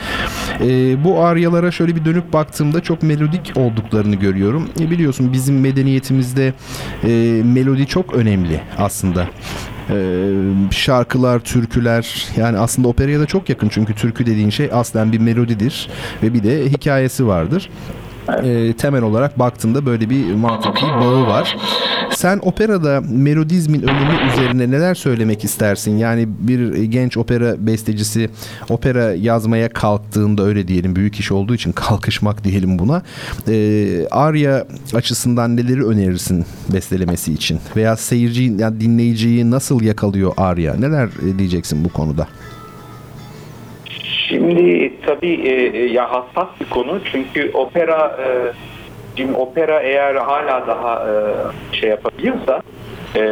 E, bu aryalara şöyle bir dönüp baktığımda çok melodik olduklarını görüyorum. E, biliyorsun bizim medeniyetimiz ülkemizde e, melodi çok önemli aslında. Ee, şarkılar, türküler yani aslında operaya da çok yakın çünkü türkü dediğin şey aslen bir melodidir ve bir de hikayesi vardır. Ee, temel olarak baktığında böyle bir mantıki bağı var. Sen operada melodizmin önemi üzerine neler söylemek istersin? Yani bir genç opera bestecisi opera yazmaya kalktığında öyle diyelim büyük iş olduğu için kalkışmak diyelim buna. E, Arya açısından neleri önerirsin bestelemesi için? Veya seyirciyi yani dinleyiciyi nasıl yakalıyor Arya? Neler diyeceksin bu konuda? Şimdi tabii e, e ya hassas bir konu çünkü opera e, Şimdi opera eğer hala daha e, şey yapabiliyorsa e,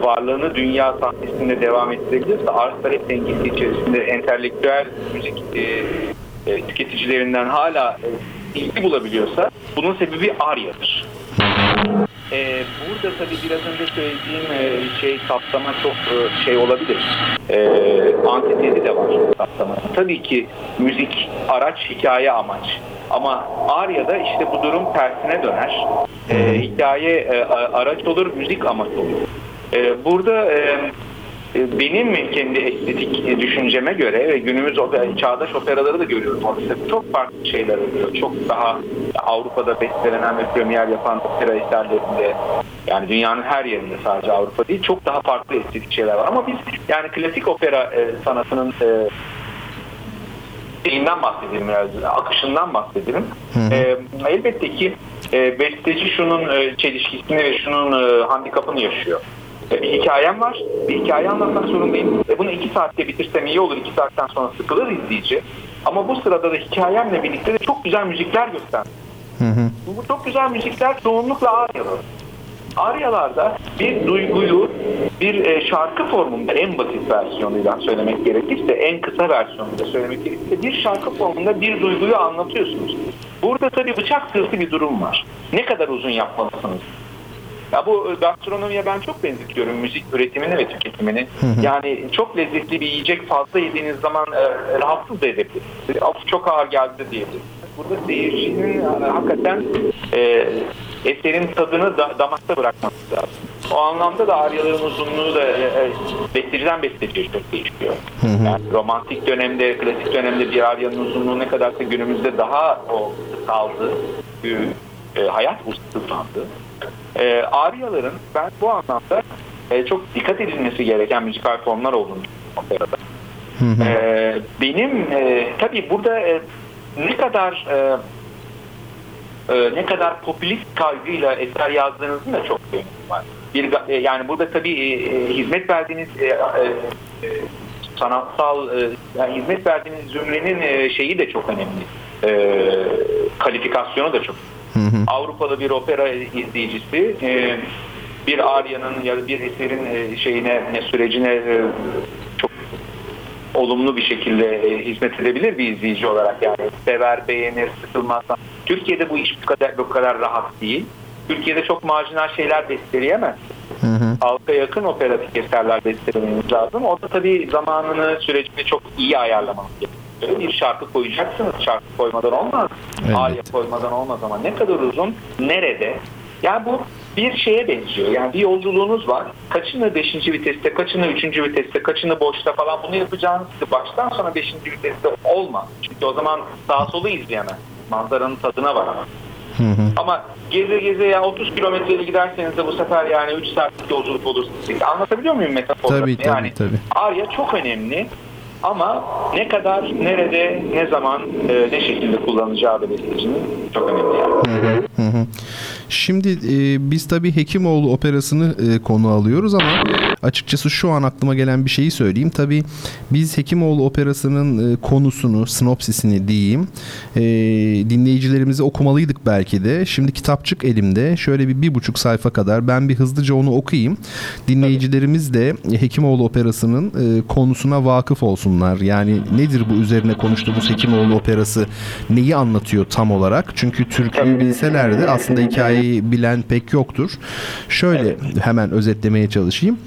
varlığını dünya sahnesinde devam ettirebilirse arz talep dengesi içerisinde entelektüel müzik e, e, tüketicilerinden hala e, ilgi bulabiliyorsa bunun sebebi Arya'dır. Ee, burada tabii biraz önce söylediğim e, şey saptama çok e, şey olabilir. Ee, antitezi de var saptama. Tabii ki müzik araç, hikaye amaç. Ama Arya'da işte bu durum tersine döner. Ee, hikaye e, araç olur, müzik amaç olur. Ee, burada e, e, benim kendi estetik düşünceme göre ve günümüz çağdaş operaları da görüyorum. Orada çok farklı şeyler oluyor. Çok daha Avrupa'da bestelenen ve premier yapan opera eserlerinde yani dünyanın her yerinde sadece Avrupa değil çok daha farklı estetik şeyler var. Ama biz yani klasik opera e, sanatının e, şeyinden bahsedelim biraz, akışından bahsedelim. Hı E, elbette ki e, besteci şunun e, çelişkisini ve şunun e, handikapını yaşıyor bir hikayem var. Bir hikaye anlatmak zorundayım. Ve bunu iki saatte bitirsem iyi olur. iki saatten sonra sıkılır izleyici. Ama bu sırada da hikayemle birlikte de çok güzel müzikler göster. Bu çok güzel müzikler çoğunlukla Aryalı. Aryalarda bir duyguyu bir e, şarkı formunda en basit versiyonuyla söylemek gerekirse, en kısa versiyonuyla söylemek gerekirse bir şarkı formunda bir duyguyu anlatıyorsunuz. Burada tabii bıçak sırtı bir durum var. Ne kadar uzun yapmalısınız? Ya bu gastronomiye ben çok benzetiyorum müzik üretimini ve tüketimini. Hı hı. Yani çok lezzetli bir yiyecek fazla yediğiniz zaman e, rahatsız da edebilir. Of çok ağır geldi diyebilir. Burada seyircinin e, hakikaten e, eserin tadını da, damakta bırakması lazım. O anlamda da aryaların uzunluğu da e, e, besteciden besteciye çok değişiyor. Hı hı. Yani romantik dönemde, klasik dönemde bir aryanın uzunluğu ne kadarsa günümüzde daha o kaldı. Bir, e, hayat hızlandı. E, Aryaların ben bu anlamda e, çok dikkat edilmesi gereken müzikal formlar olduğunu operada. E, benim e, tabii burada e, ne kadar e, e, ne kadar popülist kaygıyla eser yazdığınızın da çok önemi var. Bir, e, yani burada tabii e, e, hizmet verdiğiniz e, e, e, sanatsal e, yani hizmet verdiğiniz zümrenin e, şeyi de çok önemli. E, kalifikasyonu da çok Hı hı. Avrupalı bir opera izleyicisi e, bir Arya'nın ya da bir eserin e, şeyine ne sürecine e, çok olumlu bir şekilde hizmet edebilir bir izleyici olarak yani sever, beğenir, sıkılmazsa. Türkiye'de bu iş bu kadar bu kadar rahat değil. Türkiye'de çok marjinal şeyler besteleyemez. Hı hı. Halka yakın operatif eserler bestelemeniz lazım. O da tabii zamanını, sürecini çok iyi ayarlamanız gerekiyor bir şarkı koyacaksınız. Şarkı koymadan olmaz. Evet. Arya koymadan olmaz ama ne kadar uzun, nerede? Yani bu bir şeye benziyor. Yani bir yolculuğunuz var. Kaçını 5. viteste, kaçını 3. viteste, kaçını boşta falan bunu yapacağınız baştan sonra 5. viteste olmaz. Çünkü o zaman sağ solu izleyemez. Manzaranın tadına varamaz. Hı hı. Ama geze geze ya 30 kilometreyle giderseniz de bu sefer yani 3 saatlik yolculuk olur. Anlatabiliyor muyum metaforla? Tabii tabii. Yani tabii. Arya çok önemli. Ama ne kadar, nerede, ne zaman, e, ne şekilde kullanacağı bestecinin çok önemli. Şimdi e, biz tabii Hekimoğlu operasını e, konu alıyoruz ama açıkçası şu an aklıma gelen bir şeyi söyleyeyim. Tabii biz Hekimoğlu operasının e, konusunu, sinopsisini diyeyim e, dinleyicilerimize okumalıydık belki de. Şimdi kitapçık elimde. Şöyle bir bir buçuk sayfa kadar ben bir hızlıca onu okuyayım. Dinleyicilerimiz de Hekimoğlu operasının e, konusuna vakıf olsunlar. Yani nedir bu üzerine konuştuğumuz Hekimoğlu operası? Neyi anlatıyor tam olarak? Çünkü türküyü bilseler de aslında hikaye hikayeyi bilen pek yoktur. Şöyle hemen özetlemeye çalışayım.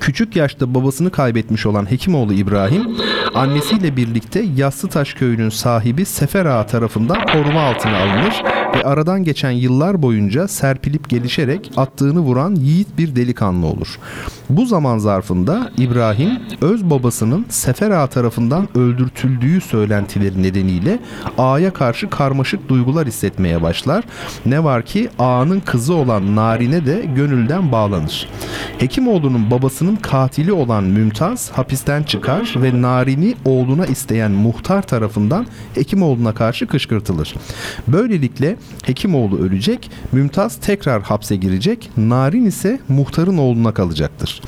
Küçük yaşta babasını kaybetmiş olan Hekimoğlu İbrahim, annesiyle birlikte Yassıtaş köyünün sahibi Sefer Ağa tarafından koruma altına alınır ve aradan geçen yıllar boyunca serpilip gelişerek attığını vuran yiğit bir delikanlı olur. Bu zaman zarfında İbrahim öz babasının Sefer Ağa tarafından öldürtüldüğü söylentileri nedeniyle Ağa'ya karşı karmaşık duygular hissetmeye başlar. Ne var ki Ağa'nın kızı olan Narine de gönülden bağlanır. Hekimoğlu'nun babasının katili olan Mümtaz hapisten çıkar ve Narin'i oğluna isteyen muhtar tarafından Hekimoğlu'na karşı kışkırtılır. Böylelikle Hekimoğlu ölecek, Mümtaz tekrar hapse girecek, Narin ise muhtarın oğluna kalacaktır.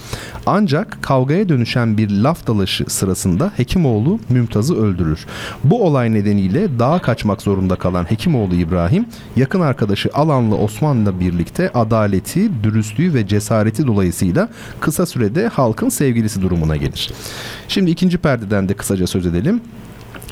Ancak kavgaya dönüşen bir laf dalaşı sırasında Hekimoğlu Mümtaz'ı öldürür. Bu olay nedeniyle dağa kaçmak zorunda kalan Hekimoğlu İbrahim, yakın arkadaşı Alanlı Osman'la birlikte adaleti, dürüstlüğü ve cesareti dolayısıyla kısa sürede halkın sevgilisi durumuna gelir. Şimdi ikinci perdeden de kısaca söz edelim.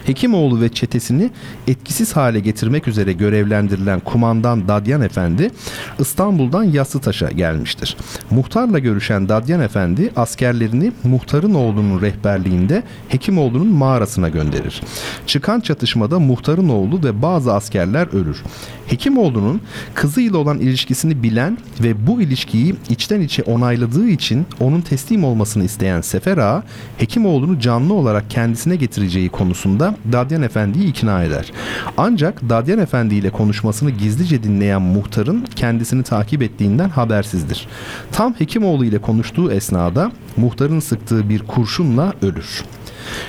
Hekimoğlu ve çetesini etkisiz hale getirmek üzere görevlendirilen kumandan Dadyan Efendi İstanbul'dan Yassıtaş'a gelmiştir. Muhtarla görüşen Dadyan Efendi askerlerini muhtarın oğlunun rehberliğinde Hekimoğlu'nun mağarasına gönderir. Çıkan çatışmada muhtarın oğlu ve bazı askerler ölür. Hekimoğlu'nun kızıyla olan ilişkisini bilen ve bu ilişkiyi içten içe onayladığı için onun teslim olmasını isteyen Sefer Ağa, Hekimoğlu'nu canlı olarak kendisine getireceği konusunda Dadyan Efendi'yi ikna eder. Ancak Dadyan Efendi ile konuşmasını gizlice dinleyen muhtarın kendisini takip ettiğinden habersizdir. Tam Hekimoğlu ile konuştuğu esnada muhtarın sıktığı bir kurşunla ölür.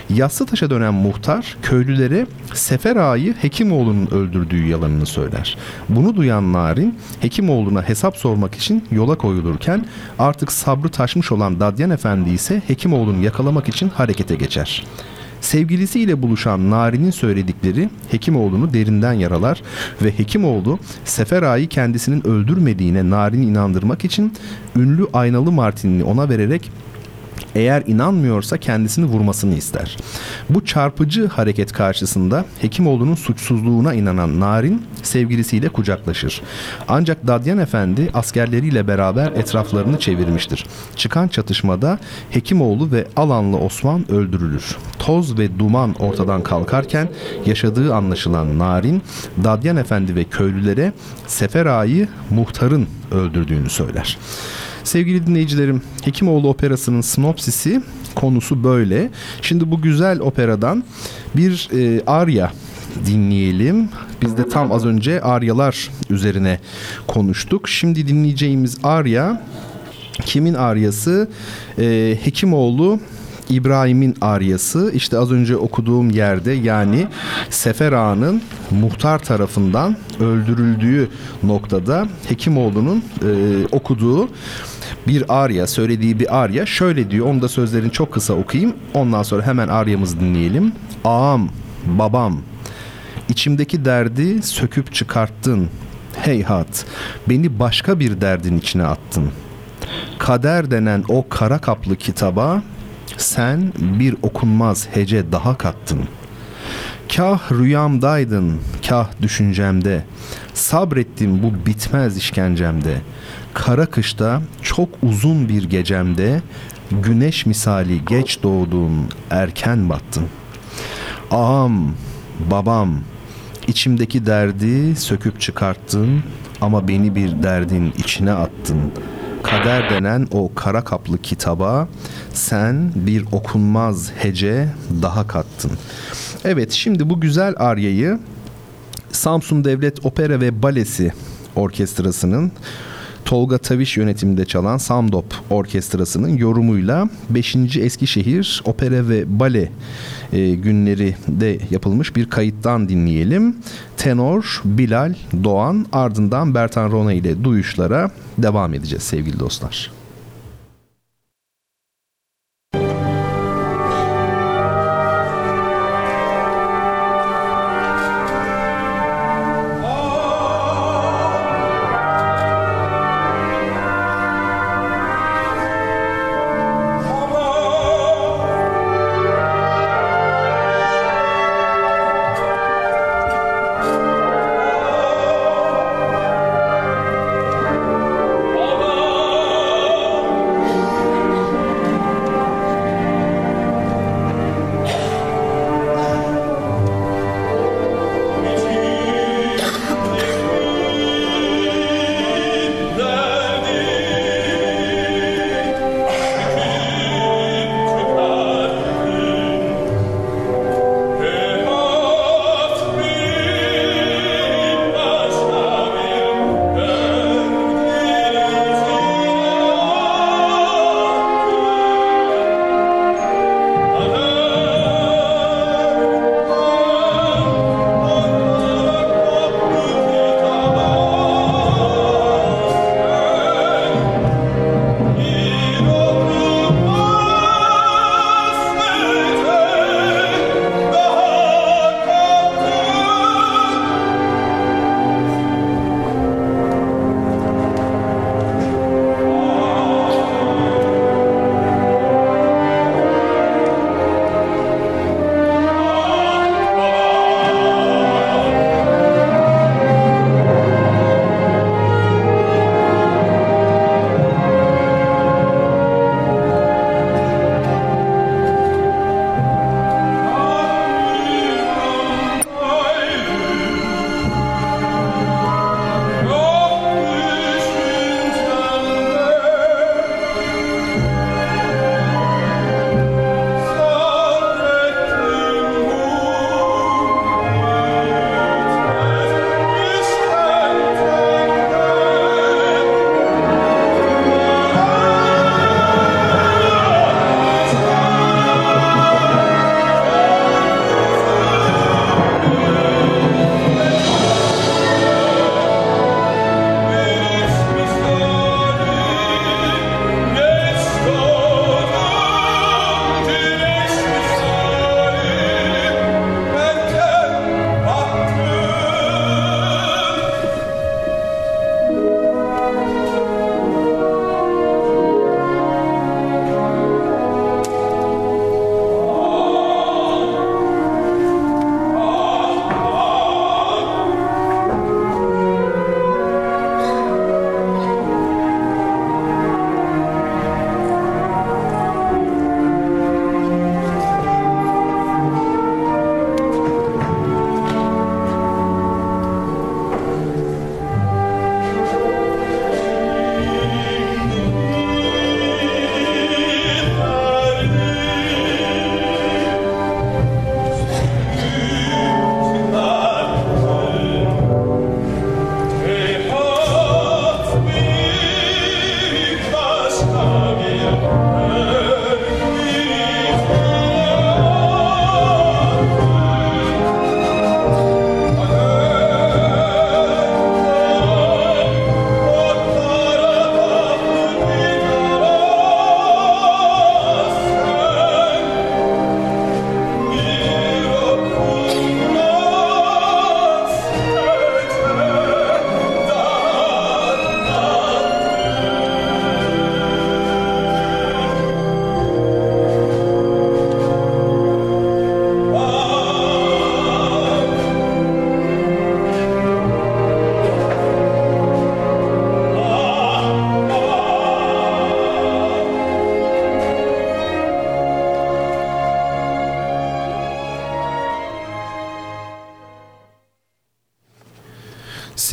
Yassıtaş'a dönen muhtar köylülere Sefer Ağa'yı Hekimoğlu'nun öldürdüğü yalanını söyler. Bunu duyan Narin Hekimoğlu'na hesap sormak için yola koyulurken artık sabrı taşmış olan Dadyan Efendi ise Hekimoğlu'nu yakalamak için harekete geçer. Sevgilisiyle buluşan Nari'nin söyledikleri Hekimoğlu'nu derinden yaralar ve Hekimoğlu Sefer Ağa'yı kendisinin öldürmediğine Narin'i inandırmak için ünlü aynalı martinini ona vererek eğer inanmıyorsa kendisini vurmasını ister. Bu çarpıcı hareket karşısında Hekimoğlu'nun suçsuzluğuna inanan Narin sevgilisiyle kucaklaşır. Ancak Dadyan Efendi askerleriyle beraber etraflarını çevirmiştir. Çıkan çatışmada Hekimoğlu ve Alanlı Osman öldürülür. Toz ve duman ortadan kalkarken yaşadığı anlaşılan Narin, Dadyan Efendi ve köylülere Sefer Ağa'yı muhtarın öldürdüğünü söyler. Sevgili dinleyicilerim, Hekimoğlu Operası'nın sinopsisi konusu böyle. Şimdi bu güzel operadan bir e, arya dinleyelim. Biz de tam az önce aryalar üzerine konuştuk. Şimdi dinleyeceğimiz arya kimin aryası? E, Hekimoğlu İbrahim'in aryası işte az önce okuduğum yerde yani Sefer Ağa'nın muhtar tarafından öldürüldüğü noktada Hekimoğlu'nun e, okuduğu bir arya, söylediği bir arya şöyle diyor. Onu da sözlerini çok kısa okuyayım. Ondan sonra hemen aryamızı dinleyelim. Ağam, babam, içimdeki derdi söküp çıkarttın. Heyhat, beni başka bir derdin içine attın. Kader denen o kara kaplı kitaba sen bir okunmaz hece daha kattın. Kah rüyamdaydın, kah düşüncemde. Sabrettim bu bitmez işkencemde. Kara kışta çok uzun bir gecemde güneş misali geç doğdun, erken battın. Ağam, babam, içimdeki derdi söküp çıkarttın ama beni bir derdin içine attın.'' Kader denen o kara kaplı kitaba sen bir okunmaz hece daha kattın. Evet şimdi bu güzel aryayı Samsun Devlet Opera ve Balesi Orkestrası'nın Tolga Taviş yönetiminde çalan Samdop Orkestrası'nın yorumuyla 5. Eskişehir Opera ve Bale e, günleri de yapılmış bir kayıttan dinleyelim. Tenor Bilal Doğan ardından Bertan Rona ile duyuşlara devam edeceğiz sevgili dostlar.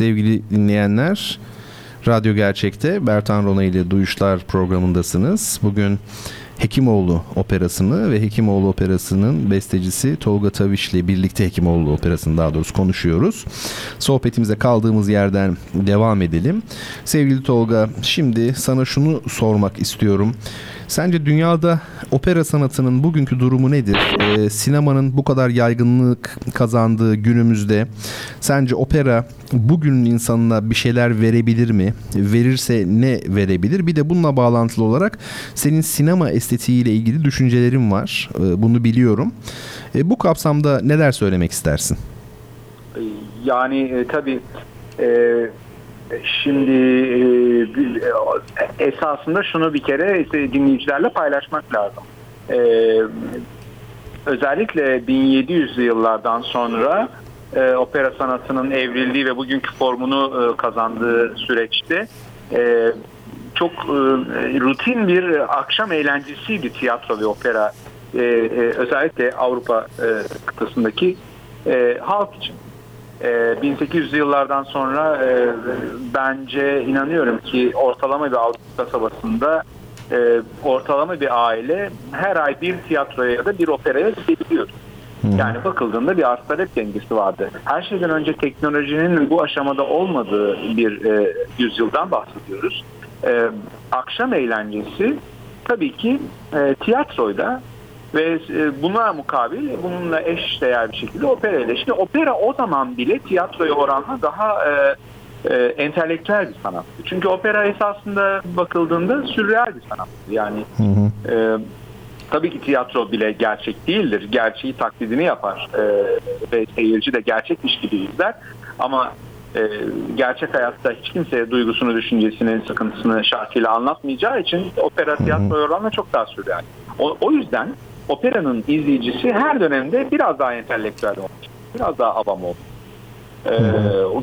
Sevgili dinleyenler. Radyo Gerçek'te Bertan Rona ile Duyuşlar programındasınız. Bugün Hekimoğlu operasını ve Hekimoğlu operasının bestecisi Tolga Taviş ile birlikte Hekimoğlu operasını daha doğrusu konuşuyoruz. Sohbetimize kaldığımız yerden devam edelim. Sevgili Tolga şimdi sana şunu sormak istiyorum. Sence dünyada opera sanatının bugünkü durumu nedir? Ee, sinemanın bu kadar yaygınlık kazandığı günümüzde sence opera bugünün insanına bir şeyler verebilir mi? Verirse ne verebilir? Bir de bununla bağlantılı olarak senin sinema estetiğiyle ilgili düşüncelerin var. Ee, bunu biliyorum. Ee, bu kapsamda neler söylemek istersin? Yani e, tabii e, Şimdi e, esasında şunu bir kere dinleyicilerle paylaşmak lazım. Özellikle 1700'lü yıllardan sonra e, opera sanatının evrildiği ve bugünkü formunu e, kazandığı süreçte e, çok e, rutin bir akşam eğlencesiydi tiyatro ve opera e, e, özellikle Avrupa e, kıtasındaki e, halk için. 1800 ee, yıllardan sonra e, bence inanıyorum ki ortalama bir Avrupa kasabasında e, ortalama bir aile her ay bir tiyatroya ya da bir operaya Yani bakıldığında bir arz talep dengesi vardı. Her şeyden önce teknolojinin bu aşamada olmadığı bir e, yüzyıldan bahsediyoruz. E, akşam eğlencesi tabii ki e, tiyatroyla ve e, buna mukabil bununla eş değer bir şekilde opera ile. Şimdi opera o zaman bile tiyatroya oranla daha e, e, entelektüel bir sanat. Çünkü opera esasında bakıldığında sürreal bir sanat. Yani hı hı. E, tabii ki tiyatro bile gerçek değildir. Gerçeği taklidini yapar e, ve seyirci de gerçekmiş gibi izler. Ama e, gerçek hayatta hiç kimseye duygusunu, düşüncesini, sıkıntısını şarkıyla anlatmayacağı için opera tiyatro oranla çok daha sürreal. O, o yüzden operanın izleyicisi her dönemde biraz daha entelektüel olmuş, biraz daha avam olmuş. Ee,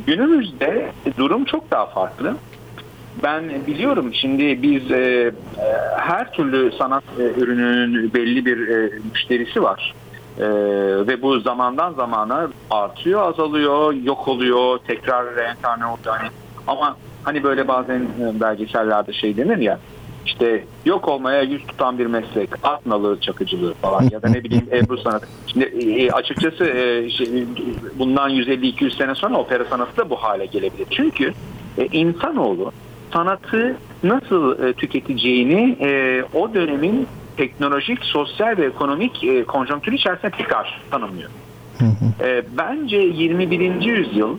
günümüzde durum çok daha farklı. Ben biliyorum şimdi biz e, her türlü sanat e, ürününün belli bir e, müşterisi var. E, ve bu zamandan zamana artıyor, azalıyor, yok oluyor, tekrar reenkarne oluyor. Hani, ama hani böyle bazen e, belgesellerde şey denir ya işte yok olmaya yüz tutan bir meslek, at nalığı çakıcılığı falan ya da ne bileyim Ebru sanatı. Şimdi e, açıkçası e, şey, bundan 150-200 sene sonra opera sanatı da bu hale gelebilir. Çünkü e, insanoğlu sanatı nasıl e, tüketeceğini e, o dönemin teknolojik, sosyal ve ekonomik e, konjonktürü içerisinde tekrar tanımlıyor. E, bence 21. yüzyıl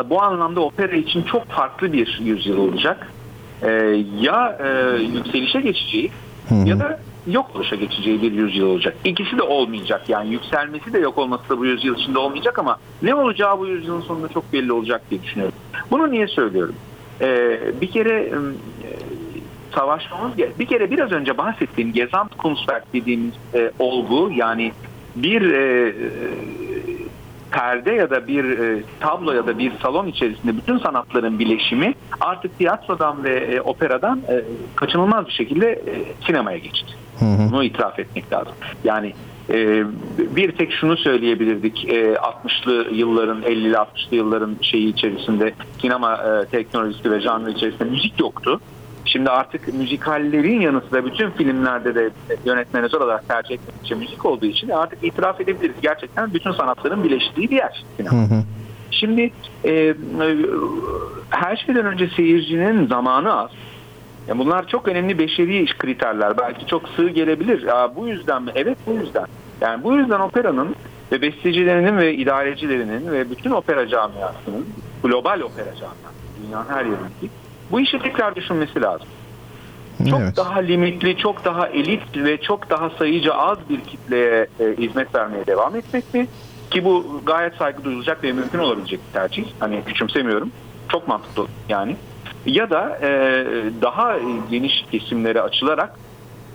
e, bu anlamda opera için çok farklı bir yüzyıl olacak e, ya e, yükselişe geçeceği ya da yok oluşa geçeceği bir yüzyıl olacak. İkisi de olmayacak yani yükselmesi de yok olması da bu yüzyıl içinde olmayacak ama ne olacağı bu yüzyılın sonunda çok belli olacak diye düşünüyorum. Bunu niye söylüyorum? Ee, bir kere e, savaşmamız bir kere biraz önce bahsettiğim Gesamtkunstwerk dediğimiz e, olgu yani bir e, perde ya da bir e, tablo ya da bir salon içerisinde bütün sanatların bileşimi artık tiyatrodan ve e, operadan e, kaçınılmaz bir şekilde e, sinemaya geçti. Hı hı. Bunu itiraf etmek lazım. Yani e, bir tek şunu söyleyebilirdik e, 60'lı yılların 50'li 60'lı yılların şeyi içerisinde sinema e, teknolojisi ve janrı içerisinde müzik yoktu. Şimdi artık müzikallerin yanı sıra bütün filmlerde de yönetmeniz olarak tercih etmek için müzik olduğu için artık itiraf edebiliriz. Gerçekten bütün sanatların birleştiği bir yer. Hı hı. Şimdi e, her şeyden önce seyircinin zamanı az. Yani bunlar çok önemli beşeri kriterler. Belki çok sığ gelebilir. Aa, bu yüzden mi? Evet bu yüzden. Yani bu yüzden operanın ve bestecilerinin ve idarecilerinin ve bütün opera camiasının global opera camiası dünyanın her yerindeki bu işi tekrar düşünmesi lazım. Çok evet. daha limitli, çok daha elit ve çok daha sayıca az bir kitleye e, hizmet vermeye devam etmek mi? Ki bu gayet saygı duyulacak ve mümkün olabilecek bir tercih. Hani küçümsemiyorum. Çok mantıklı yani. Ya da e, daha geniş kesimlere açılarak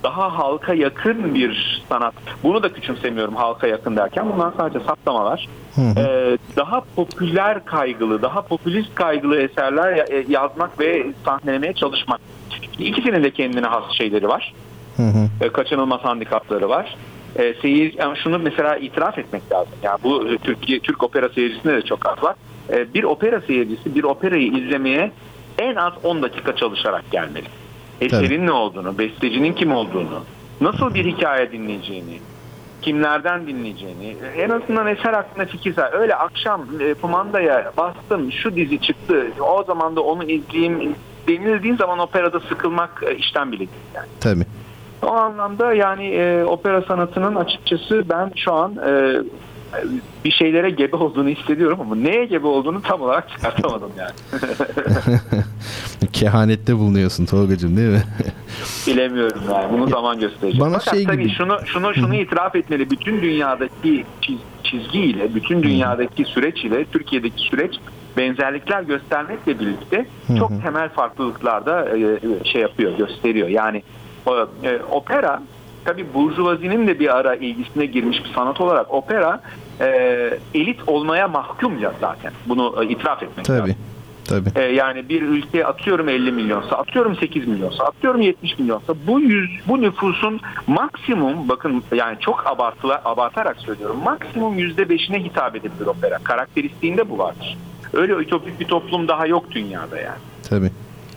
daha halka yakın bir sanat. Bunu da küçümsemiyorum halka yakın derken. Bunlar sadece saptamalar. Hı hı. Ee, daha popüler kaygılı, daha popülist kaygılı eserler e, yazmak ve sahnelemeye çalışmak. İkisinin de kendine has şeyleri var. Hı hı. Ee, kaçınılmaz handikapları var. Ee, seyir, yani şunu mesela itiraf etmek lazım. Yani bu Türkiye Türk opera seyircisinde de çok az var. e, bir opera seyircisi bir operayı izlemeye en az 10 dakika çalışarak gelmeli. Eserin Tabii. ne olduğunu, bestecinin kim olduğunu, nasıl bir hikaye dinleyeceğini, kimlerden dinleyeceğini, en azından eser hakkında fikir sahibi. Öyle akşam e, kumandaya bastım, şu dizi çıktı, o zaman da onu izleyeyim denildiği zaman operada sıkılmak e, işten bile değil. Yani. Tabii. O anlamda yani e, opera sanatının açıkçası ben şu an e, bir şeylere gebe olduğunu hissediyorum ama neye gebe olduğunu tam olarak çıkartamadım yani. Kehanette bulunuyorsun Tolga'cığım değil mi? Bilemiyorum yani. Bunu zaman gösterecek. Bana Fakat şey tabii gibi- şunu şunu şunu itiraf etmeli. Bütün dünyadaki çiz- çizgiyle, bütün dünyadaki süreç ile Türkiye'deki süreç benzerlikler göstermekle birlikte çok temel farklılıklar da e, şey yapıyor, gösteriyor. Yani e, opera tabii burjuvazinin de bir ara ilgisine girmiş bir sanat olarak opera e, elit olmaya mahkum ya zaten. Bunu e, itiraf etmek lazım. Tabii. Tabii. Ee, yani bir ülke atıyorum 50 milyonsa, atıyorum 8 milyonsa, atıyorum 70 milyonsa bu yüz bu nüfusun maksimum bakın yani çok abartıla abartarak söylüyorum. Maksimum %5'ine hitap edebilir opera. Karakteristiğinde bu vardır. Öyle ütopik bir toplum daha yok dünyada yani. Tabii.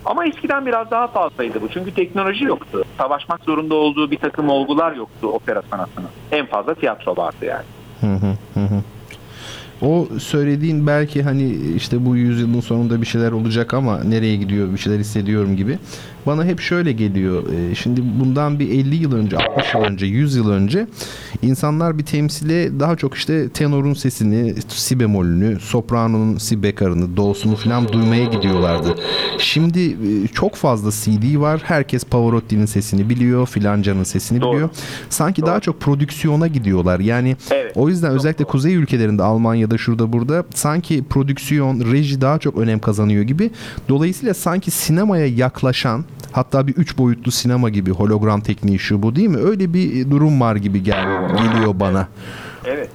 Ama eskiden biraz daha fazlaydı bu. Çünkü teknoloji yoktu. Savaşmak zorunda olduğu bir takım olgular yoktu opera sanatının. En fazla tiyatro vardı yani. Hı hı, hı hı. O söylediğin belki hani işte bu yüzyılın sonunda bir şeyler olacak ama nereye gidiyor bir şeyler hissediyorum gibi. Bana hep şöyle geliyor. e, Şimdi bundan bir 50 yıl önce, 60 yıl önce, 100 yıl önce insanlar bir temsile daha çok işte tenorun sesini, si bemolünü, sopranonun si bekarını, do'sunu falan duymaya gidiyorlardı. Şimdi e, çok fazla CD var. Herkes Pavarotti'nin sesini biliyor, filancanın sesini Doğru. biliyor. Sanki daha çok prodüksiyona gidiyorlar. Yani Evet. o yüzden özellikle kuzey ülkelerinde Almanya'da şurada burada sanki prodüksiyon, reji daha çok önem kazanıyor gibi. Dolayısıyla sanki sinemaya yaklaşan hatta bir üç boyutlu sinema gibi hologram tekniği şu bu değil mi? Öyle bir durum var gibi gel geliyor bana. Evet.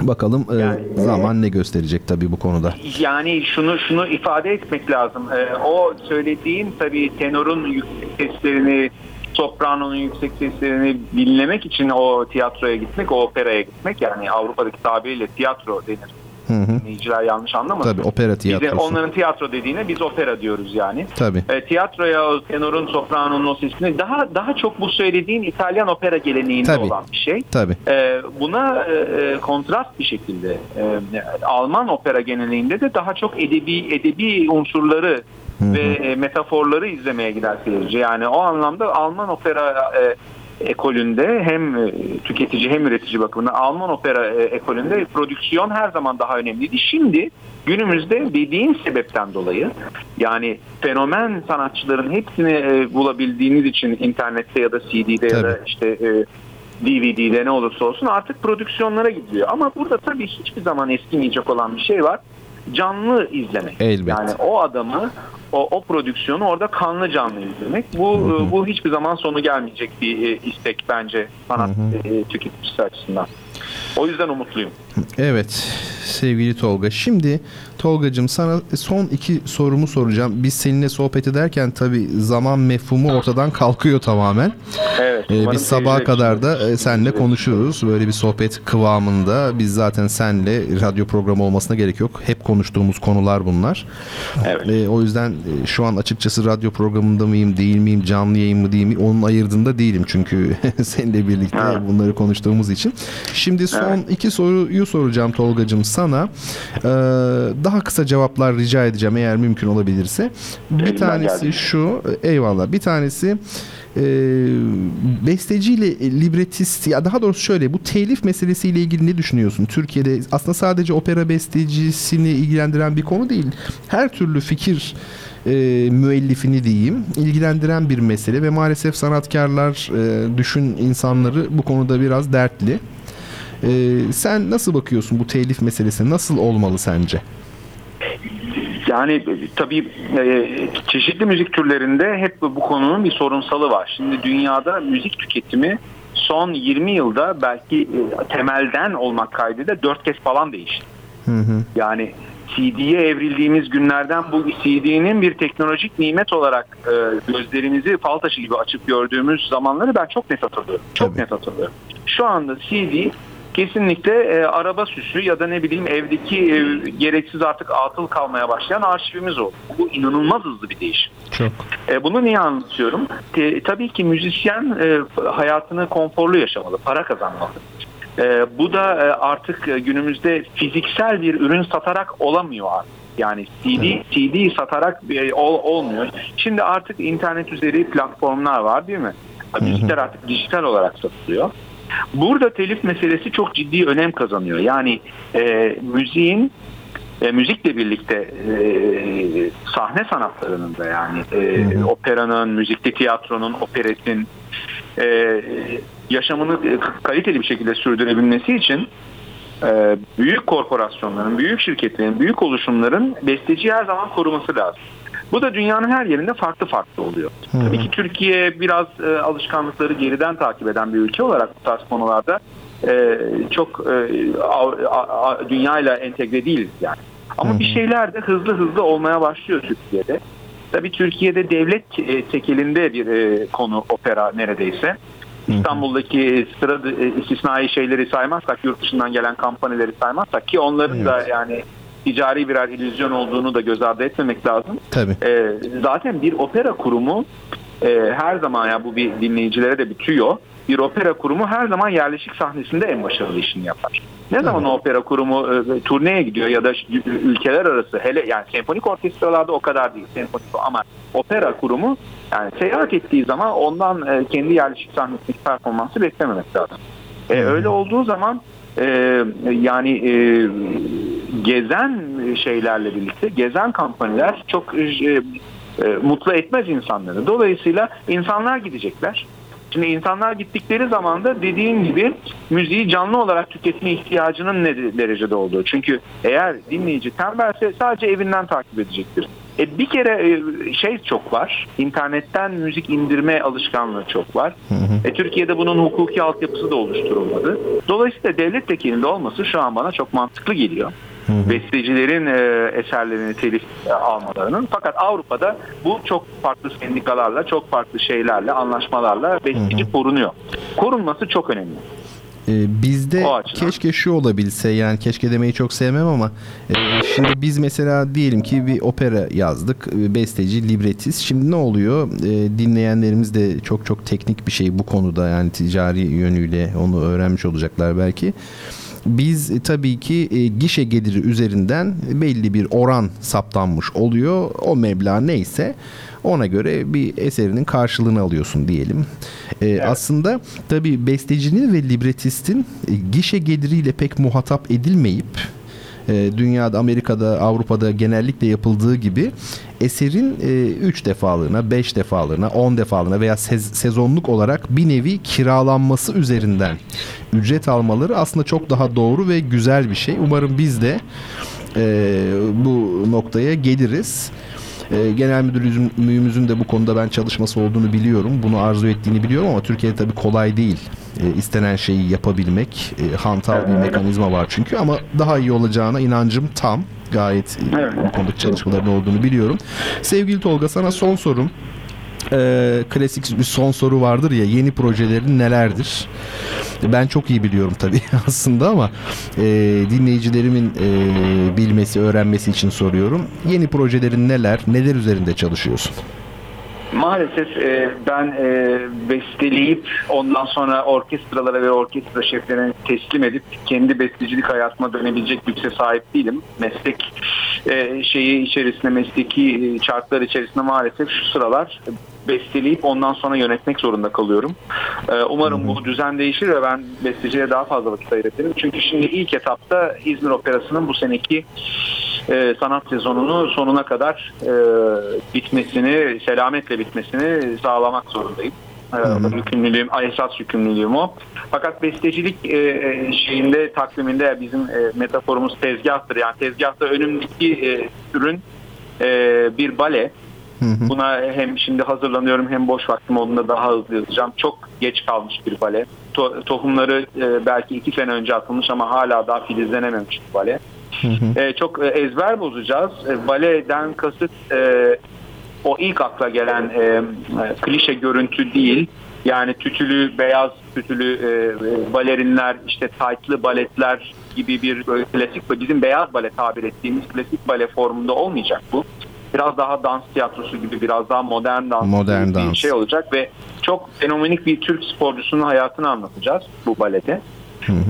Bakalım e, Yani- zaman ne gösterecek tabii bu konuda. Yani şunu şunu ifade etmek lazım. Ee, o söylediğin tabii tenorun yüksek seslerini, sopranonun yüksek seslerini dinlemek için o tiyatroya gitmek, o operaya gitmek yani Avrupa'daki tabiriyle tiyatro denir. Hı hı. Dinleyiciler yanlış anlamasın. Tabii opera tiyatrosu. onların tiyatro dediğine biz opera diyoruz yani. Tabii. E, tiyatroya o tenorun, sopranonun o sesini daha daha çok bu söylediğin İtalyan opera geleneğinde Tabii. olan bir şey. Tabii. Ee, buna e, e, kontrast bir şekilde e, Alman opera genelinde de daha çok edebi edebi unsurları ve e, metaforları izlemeye gider seyirci. Yani o anlamda Alman opera e, ekolünde hem e, tüketici hem üretici bakımından Alman opera e, ekolünde prodüksiyon her zaman daha önemliydi. Şimdi günümüzde dediğin sebepten dolayı yani fenomen sanatçıların hepsini bulabildiğiniz için internette ya da CD'de ya da Tabii. işte DVD'de ne olursa olsun artık prodüksiyonlara gidiyor. Ama burada tabii hiçbir zaman eskimeyecek olan bir şey var. Canlı izlemek. Elbet. Yani o adamı o, o prodüksiyonu orada kanlı canlı izlemek. Bu e, bu hiçbir zaman sonu gelmeyecek bir e, istek bence sanat e, tüketicisi açısından. O yüzden umutluyum. Evet sevgili Tolga. Şimdi Tolgacığım sana son iki sorumu soracağım. Biz seninle sohbet ederken tabii zaman mefhumu ortadan kalkıyor tamamen. Evet. Ee, biz sabaha kadar da e, seninle konuşuruz. Böyle bir sohbet kıvamında. Biz zaten senle radyo programı olmasına gerek yok. Hep konuştuğumuz konular bunlar. Evet. Ee, o yüzden e, şu an açıkçası radyo programında mıyım, değil miyim, canlı yayın mı değil mi onun ayırdığında değilim. Çünkü seninle birlikte Evet. bunları konuştuğumuz için. Şimdi son iki soruyu soracağım Tolgacığım sana. Ee, daha kısa cevaplar rica edeceğim eğer mümkün olabilirse. Bir tanesi şu, eyvallah. Bir tanesi e, besteciyle libretist ya daha doğrusu şöyle bu telif meselesiyle ilgili ne düşünüyorsun? Türkiye'de aslında sadece opera bestecisini ilgilendiren bir konu değil. Her türlü fikir e, müellifini diyeyim ilgilendiren bir mesele ve maalesef sanatkarlar e, düşün insanları bu konuda biraz dertli. E, sen nasıl bakıyorsun bu telif meselesi nasıl olmalı sence? Yani e, tabii e, çeşitli müzik türlerinde hep bu konunun bir sorunsalı var. Şimdi dünyada müzik tüketimi son 20 yılda belki e, temelden olmak kaydıyla 4 kez falan değişti. Hı hı. Yani CD'ye evrildiğimiz günlerden bu CD'nin bir teknolojik nimet olarak e, gözlerimizi fal taşı gibi açıp gördüğümüz zamanları ben çok net hatırlıyorum. Çok Tabii. net hatırlıyorum. Şu anda CD kesinlikle e, araba süsü ya da ne bileyim evdeki e, gereksiz artık atıl kalmaya başlayan arşivimiz oldu. Bu inanılmaz hızlı bir değişim. Çok. E, bunu niye anlatıyorum? E, tabii ki müzisyen e, hayatını konforlu yaşamalı, para kazanmalı. E, bu da e, artık e, günümüzde fiziksel bir ürün satarak olamıyor artık. Yani CD, CD satarak e, ol, olmuyor. Şimdi artık internet üzeri platformlar var değil mi? Müzikler artık dijital olarak satılıyor. Burada telif meselesi çok ciddi önem kazanıyor. Yani e, müziğin e, müzikle birlikte e, sahne sanatlarının da yani e, operanın, müzikli tiyatronun, operetin e, yaşamını kaliteli bir şekilde sürdürebilmesi için e, büyük korporasyonların, büyük şirketlerin, büyük oluşumların besteciyi her zaman koruması lazım. Bu da dünyanın her yerinde farklı farklı oluyor. Hı hı. Tabii ki Türkiye biraz e, alışkanlıkları geriden takip eden bir ülke olarak bu tarz konularda e, çok e, a, a, dünyayla entegre değiliz yani. Ama hı hı. bir şeyler de hızlı hızlı olmaya başlıyor Türkiye'de. Tabii Türkiye'de devlet e, tekelinde bir e, konu opera neredeyse. İstanbul'daki sıra e, istisnai şeyleri saymazsak, yurt dışından gelen kampanyaları saymazsak ki onların evet. da yani ticari birer illüzyon olduğunu da göz ardı etmemek lazım. Tabii. E, zaten bir opera kurumu e, her zaman ya bu bir dinleyicilere de bitiyor. Bir opera kurumu her zaman yerleşik sahnesinde en başarılı işini yapar. Ne evet. zaman o opera kurumu e, turneye gidiyor ya da ülkeler arası hele yani senfonik orkestralarda o kadar değil senfonik ama opera kurumu yani seyahat ettiği zaman ondan e, kendi yerleşik sahnesindeki performansı beklememek lazım. E, öyle olduğu zaman e, yani e, gezen şeylerle birlikte gezen kampanyalar çok e, e, mutlu etmez insanları. Dolayısıyla insanlar gidecekler. Şimdi insanlar gittikleri zaman da dediğim gibi müziği canlı olarak tüketme ihtiyacının ne derecede olduğu. Çünkü eğer dinleyici tembelse sadece evinden takip edecektir. E bir kere e, şey çok var. İnternetten müzik indirme alışkanlığı çok var. Hı hı. E, Türkiye'de bunun hukuki altyapısı da oluşturulmadı. Dolayısıyla devlet tekelinde olması şu an bana çok mantıklı geliyor. Hı hı. Bestecilerin e, eserlerini telif e, almalarının. Fakat Avrupa'da bu çok farklı sendikalarla, çok farklı şeylerle, anlaşmalarla besteci hı hı. korunuyor. Korunması çok önemli. Ee, bizde keşke şu olabilse yani keşke demeyi çok sevmem ama e, şimdi biz mesela diyelim ki bir opera yazdık e, besteci libretist. Şimdi ne oluyor? E, dinleyenlerimiz de çok çok teknik bir şey bu konuda yani ticari yönüyle onu öğrenmiş olacaklar belki. Biz e, tabii ki e, gişe geliri üzerinden belli bir oran saptanmış oluyor. O meblağ neyse ona göre bir eserinin karşılığını alıyorsun diyelim. Ee, evet. Aslında tabii bestecinin ve libretistin e, gişe geliriyle pek muhatap edilmeyip e, dünyada, Amerika'da, Avrupa'da genellikle yapıldığı gibi eserin 3 e, defalığına, 5 defalığına, 10 defalığına veya sez- sezonluk olarak bir nevi kiralanması üzerinden ücret almaları aslında çok daha doğru ve güzel bir şey. Umarım biz de e, bu noktaya geliriz. E, genel müdürlüğümüzün de bu konuda ben çalışması olduğunu biliyorum. Bunu arzu ettiğini biliyorum ama Türkiye'de tabii kolay değil. E, istenen şeyi yapabilmek. E, hantal bir mekanizma var çünkü ama daha iyi olacağına inancım tam. Gayet evet. bu konudaki çalışmaların olduğunu biliyorum. Sevgili Tolga sana son sorum e, klasik bir son soru vardır ya yeni projelerin nelerdir? Ben çok iyi biliyorum tabii aslında ama e, dinleyicilerimin e, bilmesi, öğrenmesi için soruyorum. Yeni projelerin neler, neler üzerinde çalışıyorsun? Maalesef e, ben e, besteleyip ondan sonra orkestralara ve orkestra şeflerine teslim edip kendi bestecilik hayatıma dönebilecek güce sahip değilim. Meslek e, şeyi içerisinde, mesleki çarklar içerisinde maalesef şu sıralar besteleyip ondan sonra yönetmek zorunda kalıyorum. Ee, umarım bu düzen değişir ve ben besteciliğe daha fazla vakit ayırabilirim. Çünkü şimdi ilk etapta İzmir Operası'nın bu seneki e, sanat sezonunu sonuna kadar e, bitmesini, selametle bitmesini sağlamak zorundayım. Ee, yükümlülüğüm, esas yükümlülüğüm o. Fakat bestecilik e, e, şeyinde takviminde bizim e, metaforumuz tezgahtır. Yani tezgahta önümdeki e, ürün e, bir bale. Buna hem şimdi hazırlanıyorum hem boş vaktim olduğunda daha hızlı yazacağım. Çok geç kalmış bir bale. To- tohumları e, belki iki sene önce atılmış ama hala daha filizlenememiş bir bale. E, çok e, ezber bozacağız. E, baleden kasıt e, o ilk akla gelen e, klişe görüntü değil. Yani tütülü, beyaz tütülü e, balerinler, işte taytlı baletler gibi bir böyle klasik bizim beyaz bale tabir ettiğimiz klasik bale formunda olmayacak bu. Biraz daha dans tiyatrosu gibi biraz daha modern dans modern gibi dans. bir şey olacak ve çok fenomenik bir Türk sporcusunun hayatını anlatacağız bu balede.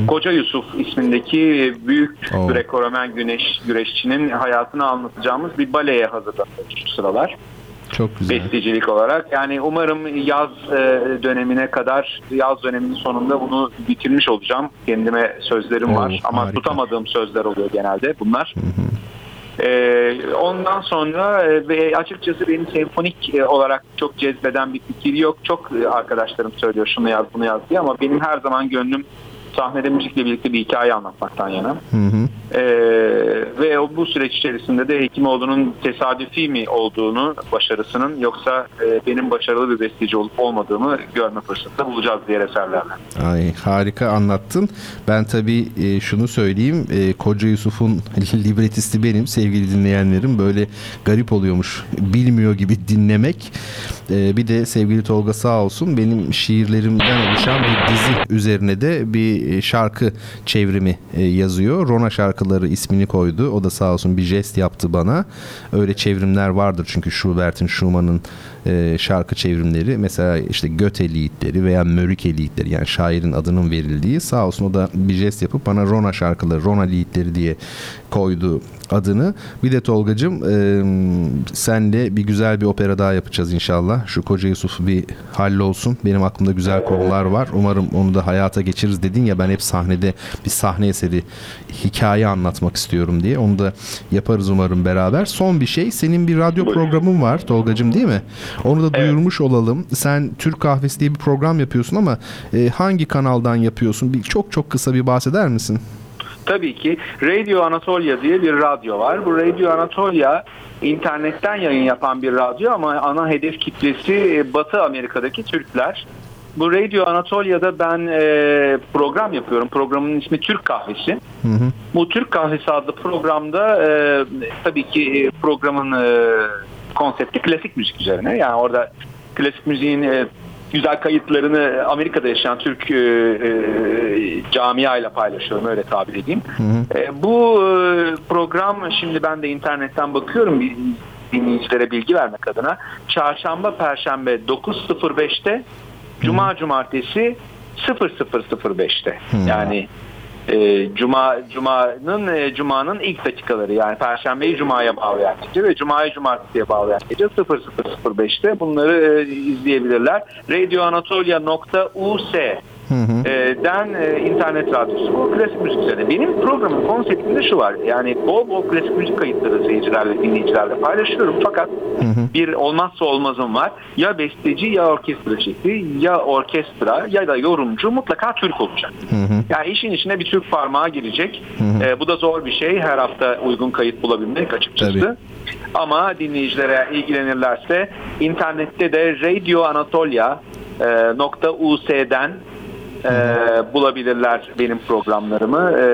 Koca Yusuf ismindeki büyük. Greco-Romen güneş güreşçinin hayatını anlatacağımız bir baleye hazırlanıyoruz şu sıralar Çok güzel. bestecilik olarak. Yani umarım yaz e, dönemine kadar yaz döneminin sonunda bunu bitirmiş olacağım. Kendime sözlerim Oo, var ama harika. tutamadığım sözler oluyor genelde bunlar. E, ondan sonra e, ve açıkçası beni senfonik e, olarak çok cezbeden bir fikir yok. Çok e, arkadaşlarım söylüyor şunu yaz bunu yaz diye ama benim her zaman gönlüm sahnede müzikle birlikte bir hikaye anlatmaktan yana. Hı hı. Ee, ve o- bu süreç içerisinde de Hekimoğlu'nun tesadüfi mi olduğunu, başarısının yoksa e, benim başarılı bir besteci olup olmadığımı görme fırsatı bulacağız diğer eserlerle. Ay harika anlattın. Ben tabii e, şunu söyleyeyim. E, Koca Yusuf'un libretisti benim sevgili dinleyenlerim. Böyle garip oluyormuş. Bilmiyor gibi dinlemek. E, bir de sevgili Tolga sağ olsun benim şiirlerimden oluşan bir dizi üzerine de bir e, şarkı çevrimi e, yazıyor. Rona şarkıları ismini koydu. O da sağ olsun bir jest yaptı bana. Öyle çevrimler vardır çünkü Schubert'in, Schumann'ın e, şarkı çevrimleri mesela işte Göte liedleri veya Mörike liedleri yani şairin adının verildiği sağ olsun o da bir jest yapıp bana Rona şarkıları, Rona liedleri diye koydu adını. Bir de Tolgacığım e, senle bir güzel bir opera daha yapacağız inşallah. Şu Koca Yusuf bir hallolsun. Benim aklımda güzel konular var. Umarım onu da hayata geçiririz dedin ya ben hep sahnede bir sahne eseri hikaye anlatmak istiyorum diye. Onu da yaparız umarım beraber. Son bir şey senin bir radyo programın var Tolgacığım değil mi? Onu da duyurmuş olalım. Sen Türk Kahvesi diye bir program yapıyorsun ama e, hangi kanaldan yapıyorsun? Bir, çok çok kısa bir bahseder misin? Tabii ki Radio Anatolia diye bir radyo var. Bu Radio Anatolia internetten yayın yapan bir radyo ama ana hedef kitlesi e, Batı Amerika'daki Türkler. Bu Radio Anatolia'da ben e, program yapıyorum. Programın ismi Türk Kahvesi. Bu Türk Kahvesi adlı programda e, tabii ki e, programın e, konsepti klasik müzik üzerine. Yani orada klasik müziğin e, güzel kayıtlarını Amerika'da yaşayan Türk e, e, camiayla paylaşıyorum öyle tabir edeyim. E, bu e, program şimdi ben de internetten bakıyorum dinleyicilere bilgi vermek adına. Çarşamba, Perşembe 9.05'te, Cuma, Cumartesi 00.05'te. Yani e, Cuma Cuma'nın e, Cuma'nın ilk dakikaları yani Perşembeyi Cuma'ya bağlayan gece ve Cuma'yı Cumartesi'ye bağlayan gece 00.05'te bunları e, izleyebilirler. radioanatolia.us e, den e, internet radyosu bu klasik müzik üzerine. Benim programın konseptinde şu var. Yani bol bol klasik müzik kayıtları seyircilerle, dinleyicilerle paylaşıyorum. Fakat bir olmazsa olmazım var. Ya besteci ya orkestra şekli ya orkestra ya da yorumcu mutlaka Türk olacak. Yani işin içine bir Türk parmağı girecek. E, bu da zor bir şey. Her hafta uygun kayıt bulabilmek açıkçası. Tabii. Ama dinleyicilere ilgilenirlerse internette de Radio Anatolia e, bulabilirler benim programlarımı e,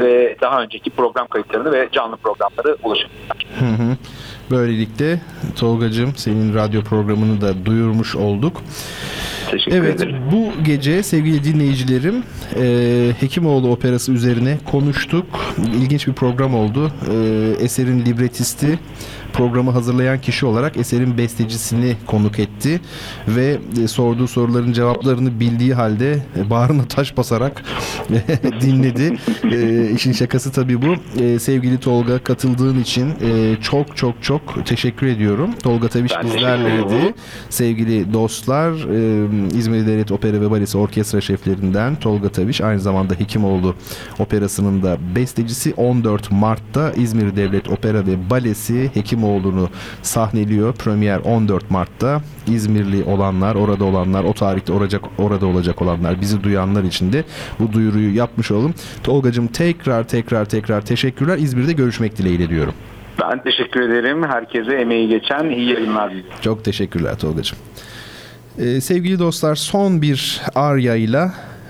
ve daha önceki program kayıtlarını ve canlı programları ulaşabilirler. Hı hı. Böylelikle Tolgacığım senin radyo programını da duyurmuş olduk. Teşekkür Evet ederim. bu gece sevgili dinleyicilerim e, Hekimoğlu Operası üzerine konuştuk. İlginç bir program oldu. E, eserin libretisti programı hazırlayan kişi olarak eserin bestecisini konuk etti ve e, sorduğu soruların cevaplarını bildiği halde e, bağrına taş basarak dinledi. E, işin şakası tabii bu. E, sevgili Tolga katıldığın için e, çok çok çok teşekkür ediyorum. Tolga Taviş bizlerleydi. Sevgili dostlar, e, İzmir Devlet Opera ve Balesi Orkestra şeflerinden Tolga Taviş, aynı zamanda Hekimoğlu Operası'nın da bestecisi 14 Mart'ta İzmir Devlet Opera ve Balesi Hekimoğlu'nu sahneliyor. Premier 14 Mart'ta İzmirli olanlar, orada olanlar, o tarihte olacak, orada olacak olanlar, bizi duyanlar için de bu duyuruyu yapmış olalım. Tolgacığım tekrar tekrar tekrar teşekkürler. İzmir'de görüşmek dileğiyle diyorum. Ben teşekkür ederim. Herkese emeği geçen iyi yayınlar diliyorum. Çok teşekkürler Tolga'cığım. Ee, sevgili dostlar son bir arya ile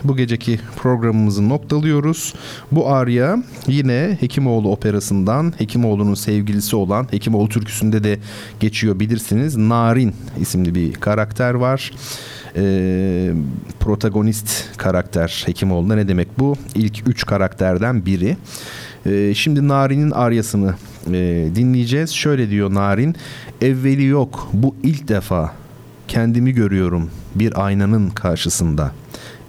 bu geceki programımızı noktalıyoruz. Bu arya yine Hekimoğlu operasından Hekimoğlu'nun sevgilisi olan Hekimoğlu türküsünde de geçiyor bilirsiniz. Narin isimli bir karakter var. Ee, protagonist karakter Hekimoğlu'nda ne demek bu? İlk üç karakterden biri. Ee, şimdi Narin'in aryasını e, dinleyeceğiz. Şöyle diyor Narin. Evveli yok bu ilk defa kendimi görüyorum bir aynanın karşısında.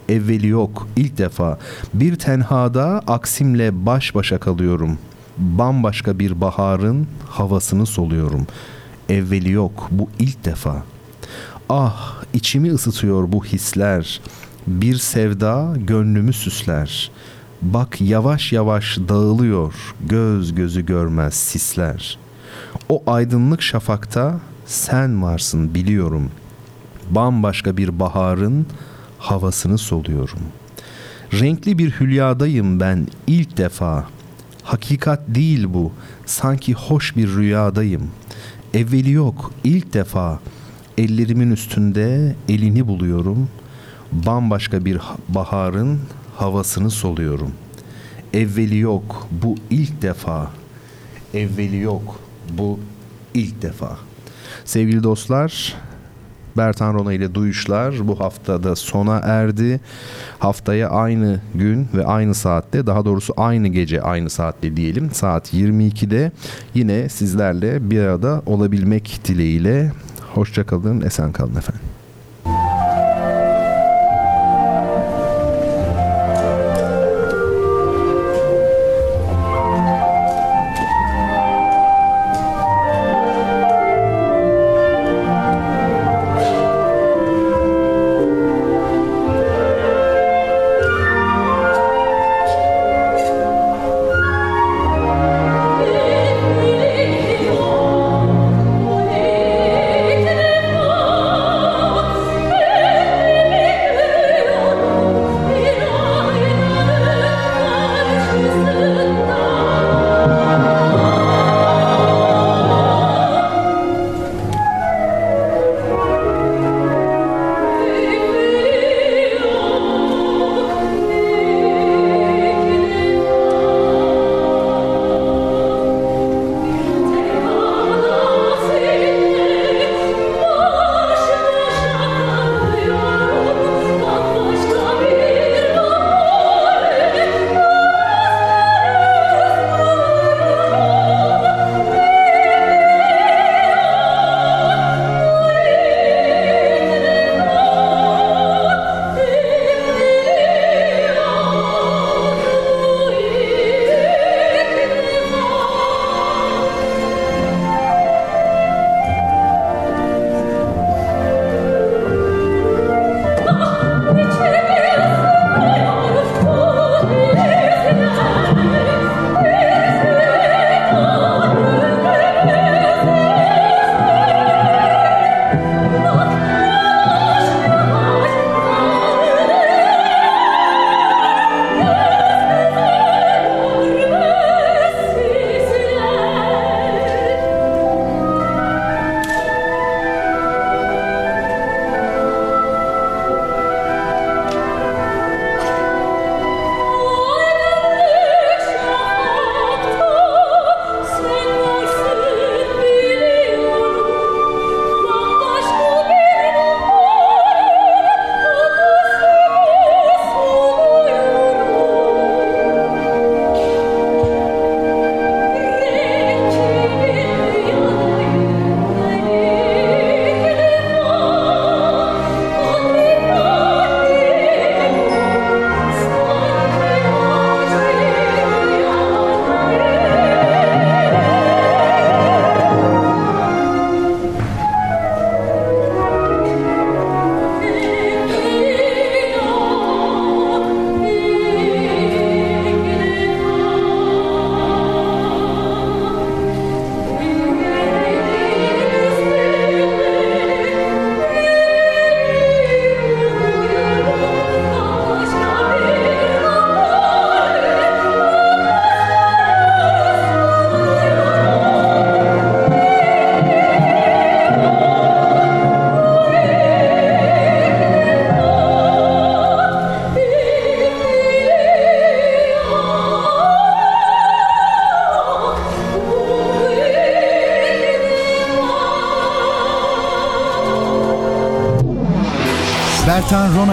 Evveli yok ilk defa bir tenhada aksimle baş başa kalıyorum. Bambaşka bir baharın havasını soluyorum. Evveli yok bu ilk defa. Ah içimi ısıtıyor bu hisler. Bir sevda gönlümü süsler. Bak yavaş yavaş dağılıyor göz gözü görmez sisler. O aydınlık şafakta sen varsın biliyorum. Bambaşka bir baharın havasını soluyorum. Renkli bir hülyadayım ben ilk defa. Hakikat değil bu, sanki hoş bir rüyadayım. Evveli yok, ilk defa. Ellerimin üstünde elini buluyorum. Bambaşka bir baharın havasını soluyorum. Evveli yok, bu ilk defa. Evveli yok, bu ilk defa. Sevgili dostlar, Bertan Rona ile Duyuşlar bu haftada sona erdi. Haftaya aynı gün ve aynı saatte daha doğrusu aynı gece aynı saatte diyelim saat 22'de yine sizlerle bir arada olabilmek dileğiyle. Hoşçakalın, esen kalın efendim.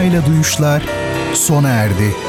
Duyuşlar sona erdi.